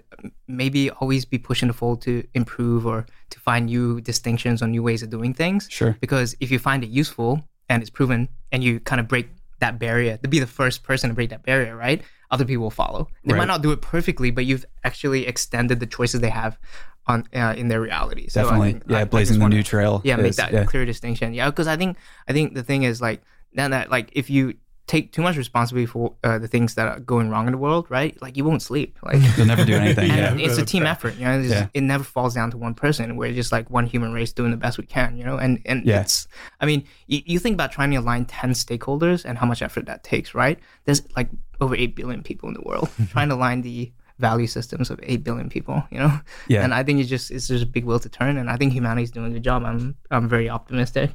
maybe always be pushing the fold to improve or to find new distinctions or new ways of doing things. Sure. Because if you find it useful and it's proven and you kind of break that barrier, to be the first person to break that barrier, right? Other people will follow. They right. might not do it perfectly, but you've actually extended the choices they have on uh, in their reality. So Definitely, think, yeah, I, blazing the new trail. Yeah, is, make that yeah. clear distinction. Yeah, because I think I think the thing is like now that like if you take too much responsibility for uh, the things that are going wrong in the world, right? Like you won't sleep. Like you'll never do anything. yeah, it's a team effort. You know, yeah. it never falls down to one person. We're just like one human race doing the best we can. You know, and and yeah. it's. I mean, you, you think about trying to align ten stakeholders and how much effort that takes, right? There's like over eight billion people in the world trying to align the value systems of 8 billion people you know yeah and i think it's just it's just a big will to turn and i think humanity's doing a good job i'm i'm very optimistic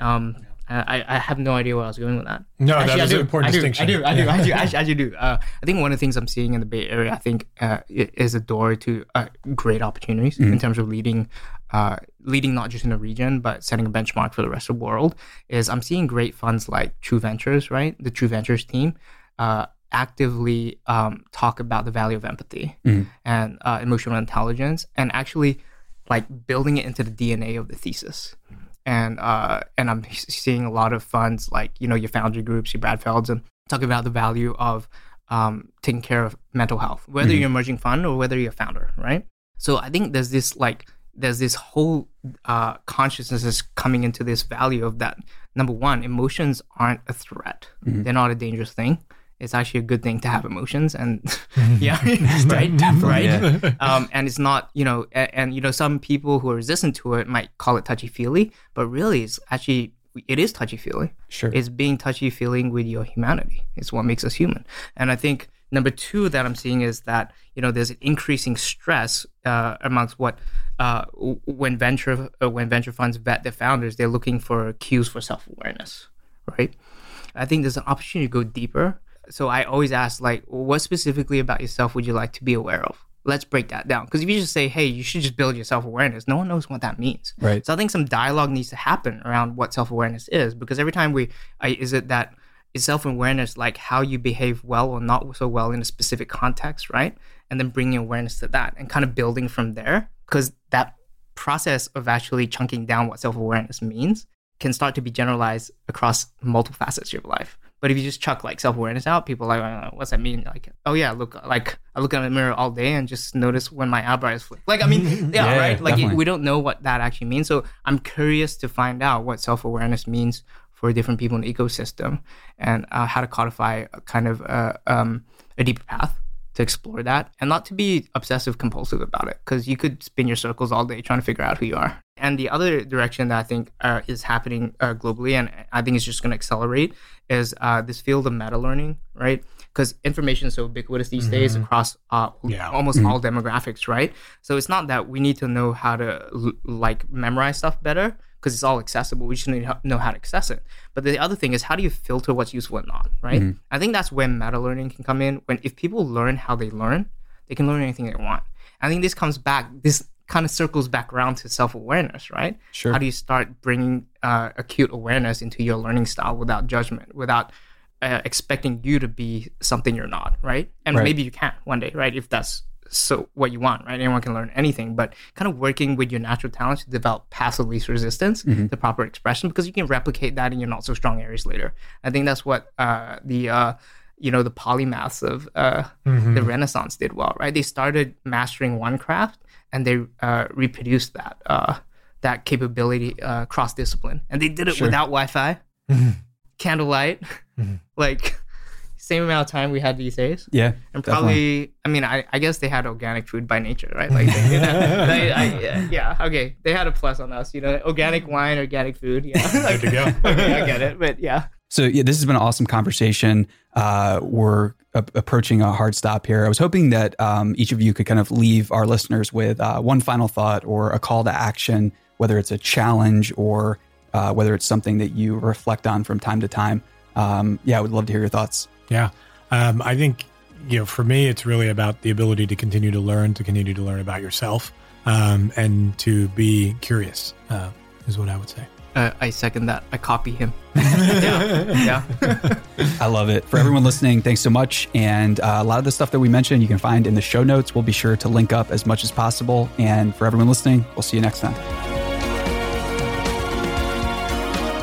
um I, I have no idea where I was going with that. No, actually, that is an important I do, distinction. I do, I do, I do, I do, I do. Uh, I think one of the things I'm seeing in the Bay Area, I think, uh, is a door to uh, great opportunities mm-hmm. in terms of leading, uh, leading not just in the region but setting a benchmark for the rest of the world. Is I'm seeing great funds like True Ventures, right? The True Ventures team. Uh, actively um, talk about the value of empathy mm-hmm. and uh, emotional intelligence and actually like building it into the DNA of the thesis and uh, and I'm seeing a lot of funds like you know your foundry groups, your Brad Felds, and talking about the value of um, taking care of mental health, whether mm-hmm. you're emerging fund or whether you're a founder, right? So I think there's this like there's this whole uh, consciousness is coming into this value of that. Number one, emotions aren't a threat; mm-hmm. they're not a dangerous thing. It's actually a good thing to have emotions, and yeah, right, right. Yeah. Um, and it's not, you know, and, and, you know, some people who are resistant to it might call it touchy feely, but really, it's actually it is touchy feely. Sure, it's being touchy feeling with your humanity. It's what makes us human, and I think Number two that I'm seeing is that you know there's an increasing stress uh, amongst what uh, when venture uh, when venture funds vet their founders, they're looking for cues for self awareness, right? I think there's an opportunity to go deeper. So I always ask like, what specifically about yourself would you like to be aware of? Let's break that down. Because if you just say, hey, you should just build your self awareness, no one knows what that means. Right. So I think some dialogue needs to happen around what self awareness is. Because every time we, I, is it that is self awareness like how you behave well or not so well in a specific context, right? And then bringing awareness to that and kind of building from there. Because that process of actually chunking down what self awareness means can start to be generalized across multiple facets of your life. But if you just chuck like self awareness out, people are like, oh, what's that mean? Like, oh yeah, look, like I look in the mirror all day and just notice when my eyebrows flick. Like, I mean, yeah, yeah right. Like we don't know what that actually means. So I'm curious to find out what self awareness means for different people in the ecosystem and uh, how to codify a kind of uh, um, a deeper path to explore that and not to be obsessive compulsive about it because you could spin your circles all day trying to figure out who you are and the other direction that i think uh, is happening uh, globally and i think is just going to accelerate is uh, this field of meta learning right because information is so ubiquitous these mm-hmm. days across uh, yeah. almost mm-hmm. all demographics right so it's not that we need to know how to l- like memorize stuff better because it's all accessible. We just need to know how to access it. But the other thing is, how do you filter what's useful and not? Right? Mm-hmm. I think that's where meta learning can come in. When if people learn how they learn, they can learn anything they want. I think this comes back. This kind of circles back around to self awareness, right? Sure. How do you start bringing uh, acute awareness into your learning style without judgment, without uh, expecting you to be something you're not, right? And right. maybe you can one day, right? If that's so what you want, right? Anyone can learn anything, but kind of working with your natural talents to develop passive least resistance, mm-hmm. the proper expression, because you can replicate that in your not so strong areas later. I think that's what uh, the uh, you know the polymaths of uh, mm-hmm. the Renaissance did well, right? They started mastering one craft and they uh, reproduced that uh, that capability uh, cross discipline, and they did it sure. without Wi-Fi, mm-hmm. candlelight, mm-hmm. like same amount of time we had these days. Yeah, and probably. Definitely. I mean, I, I guess they had organic food by nature, right? Like, they, you know, they, I, yeah, okay, they had a plus on us. You know, organic wine, organic food. Yeah, like, good to go. okay, I get it, but yeah. So yeah, this has been an awesome conversation. Uh, we're a- approaching a hard stop here. I was hoping that um, each of you could kind of leave our listeners with uh, one final thought or a call to action, whether it's a challenge or uh, whether it's something that you reflect on from time to time. Um, yeah, I would love to hear your thoughts. Yeah. Um, I think, you know, for me, it's really about the ability to continue to learn, to continue to learn about yourself, um, and to be curious, uh, is what I would say. Uh, I second that. I copy him. yeah. yeah. I love it. For everyone listening, thanks so much. And uh, a lot of the stuff that we mentioned, you can find in the show notes. We'll be sure to link up as much as possible. And for everyone listening, we'll see you next time.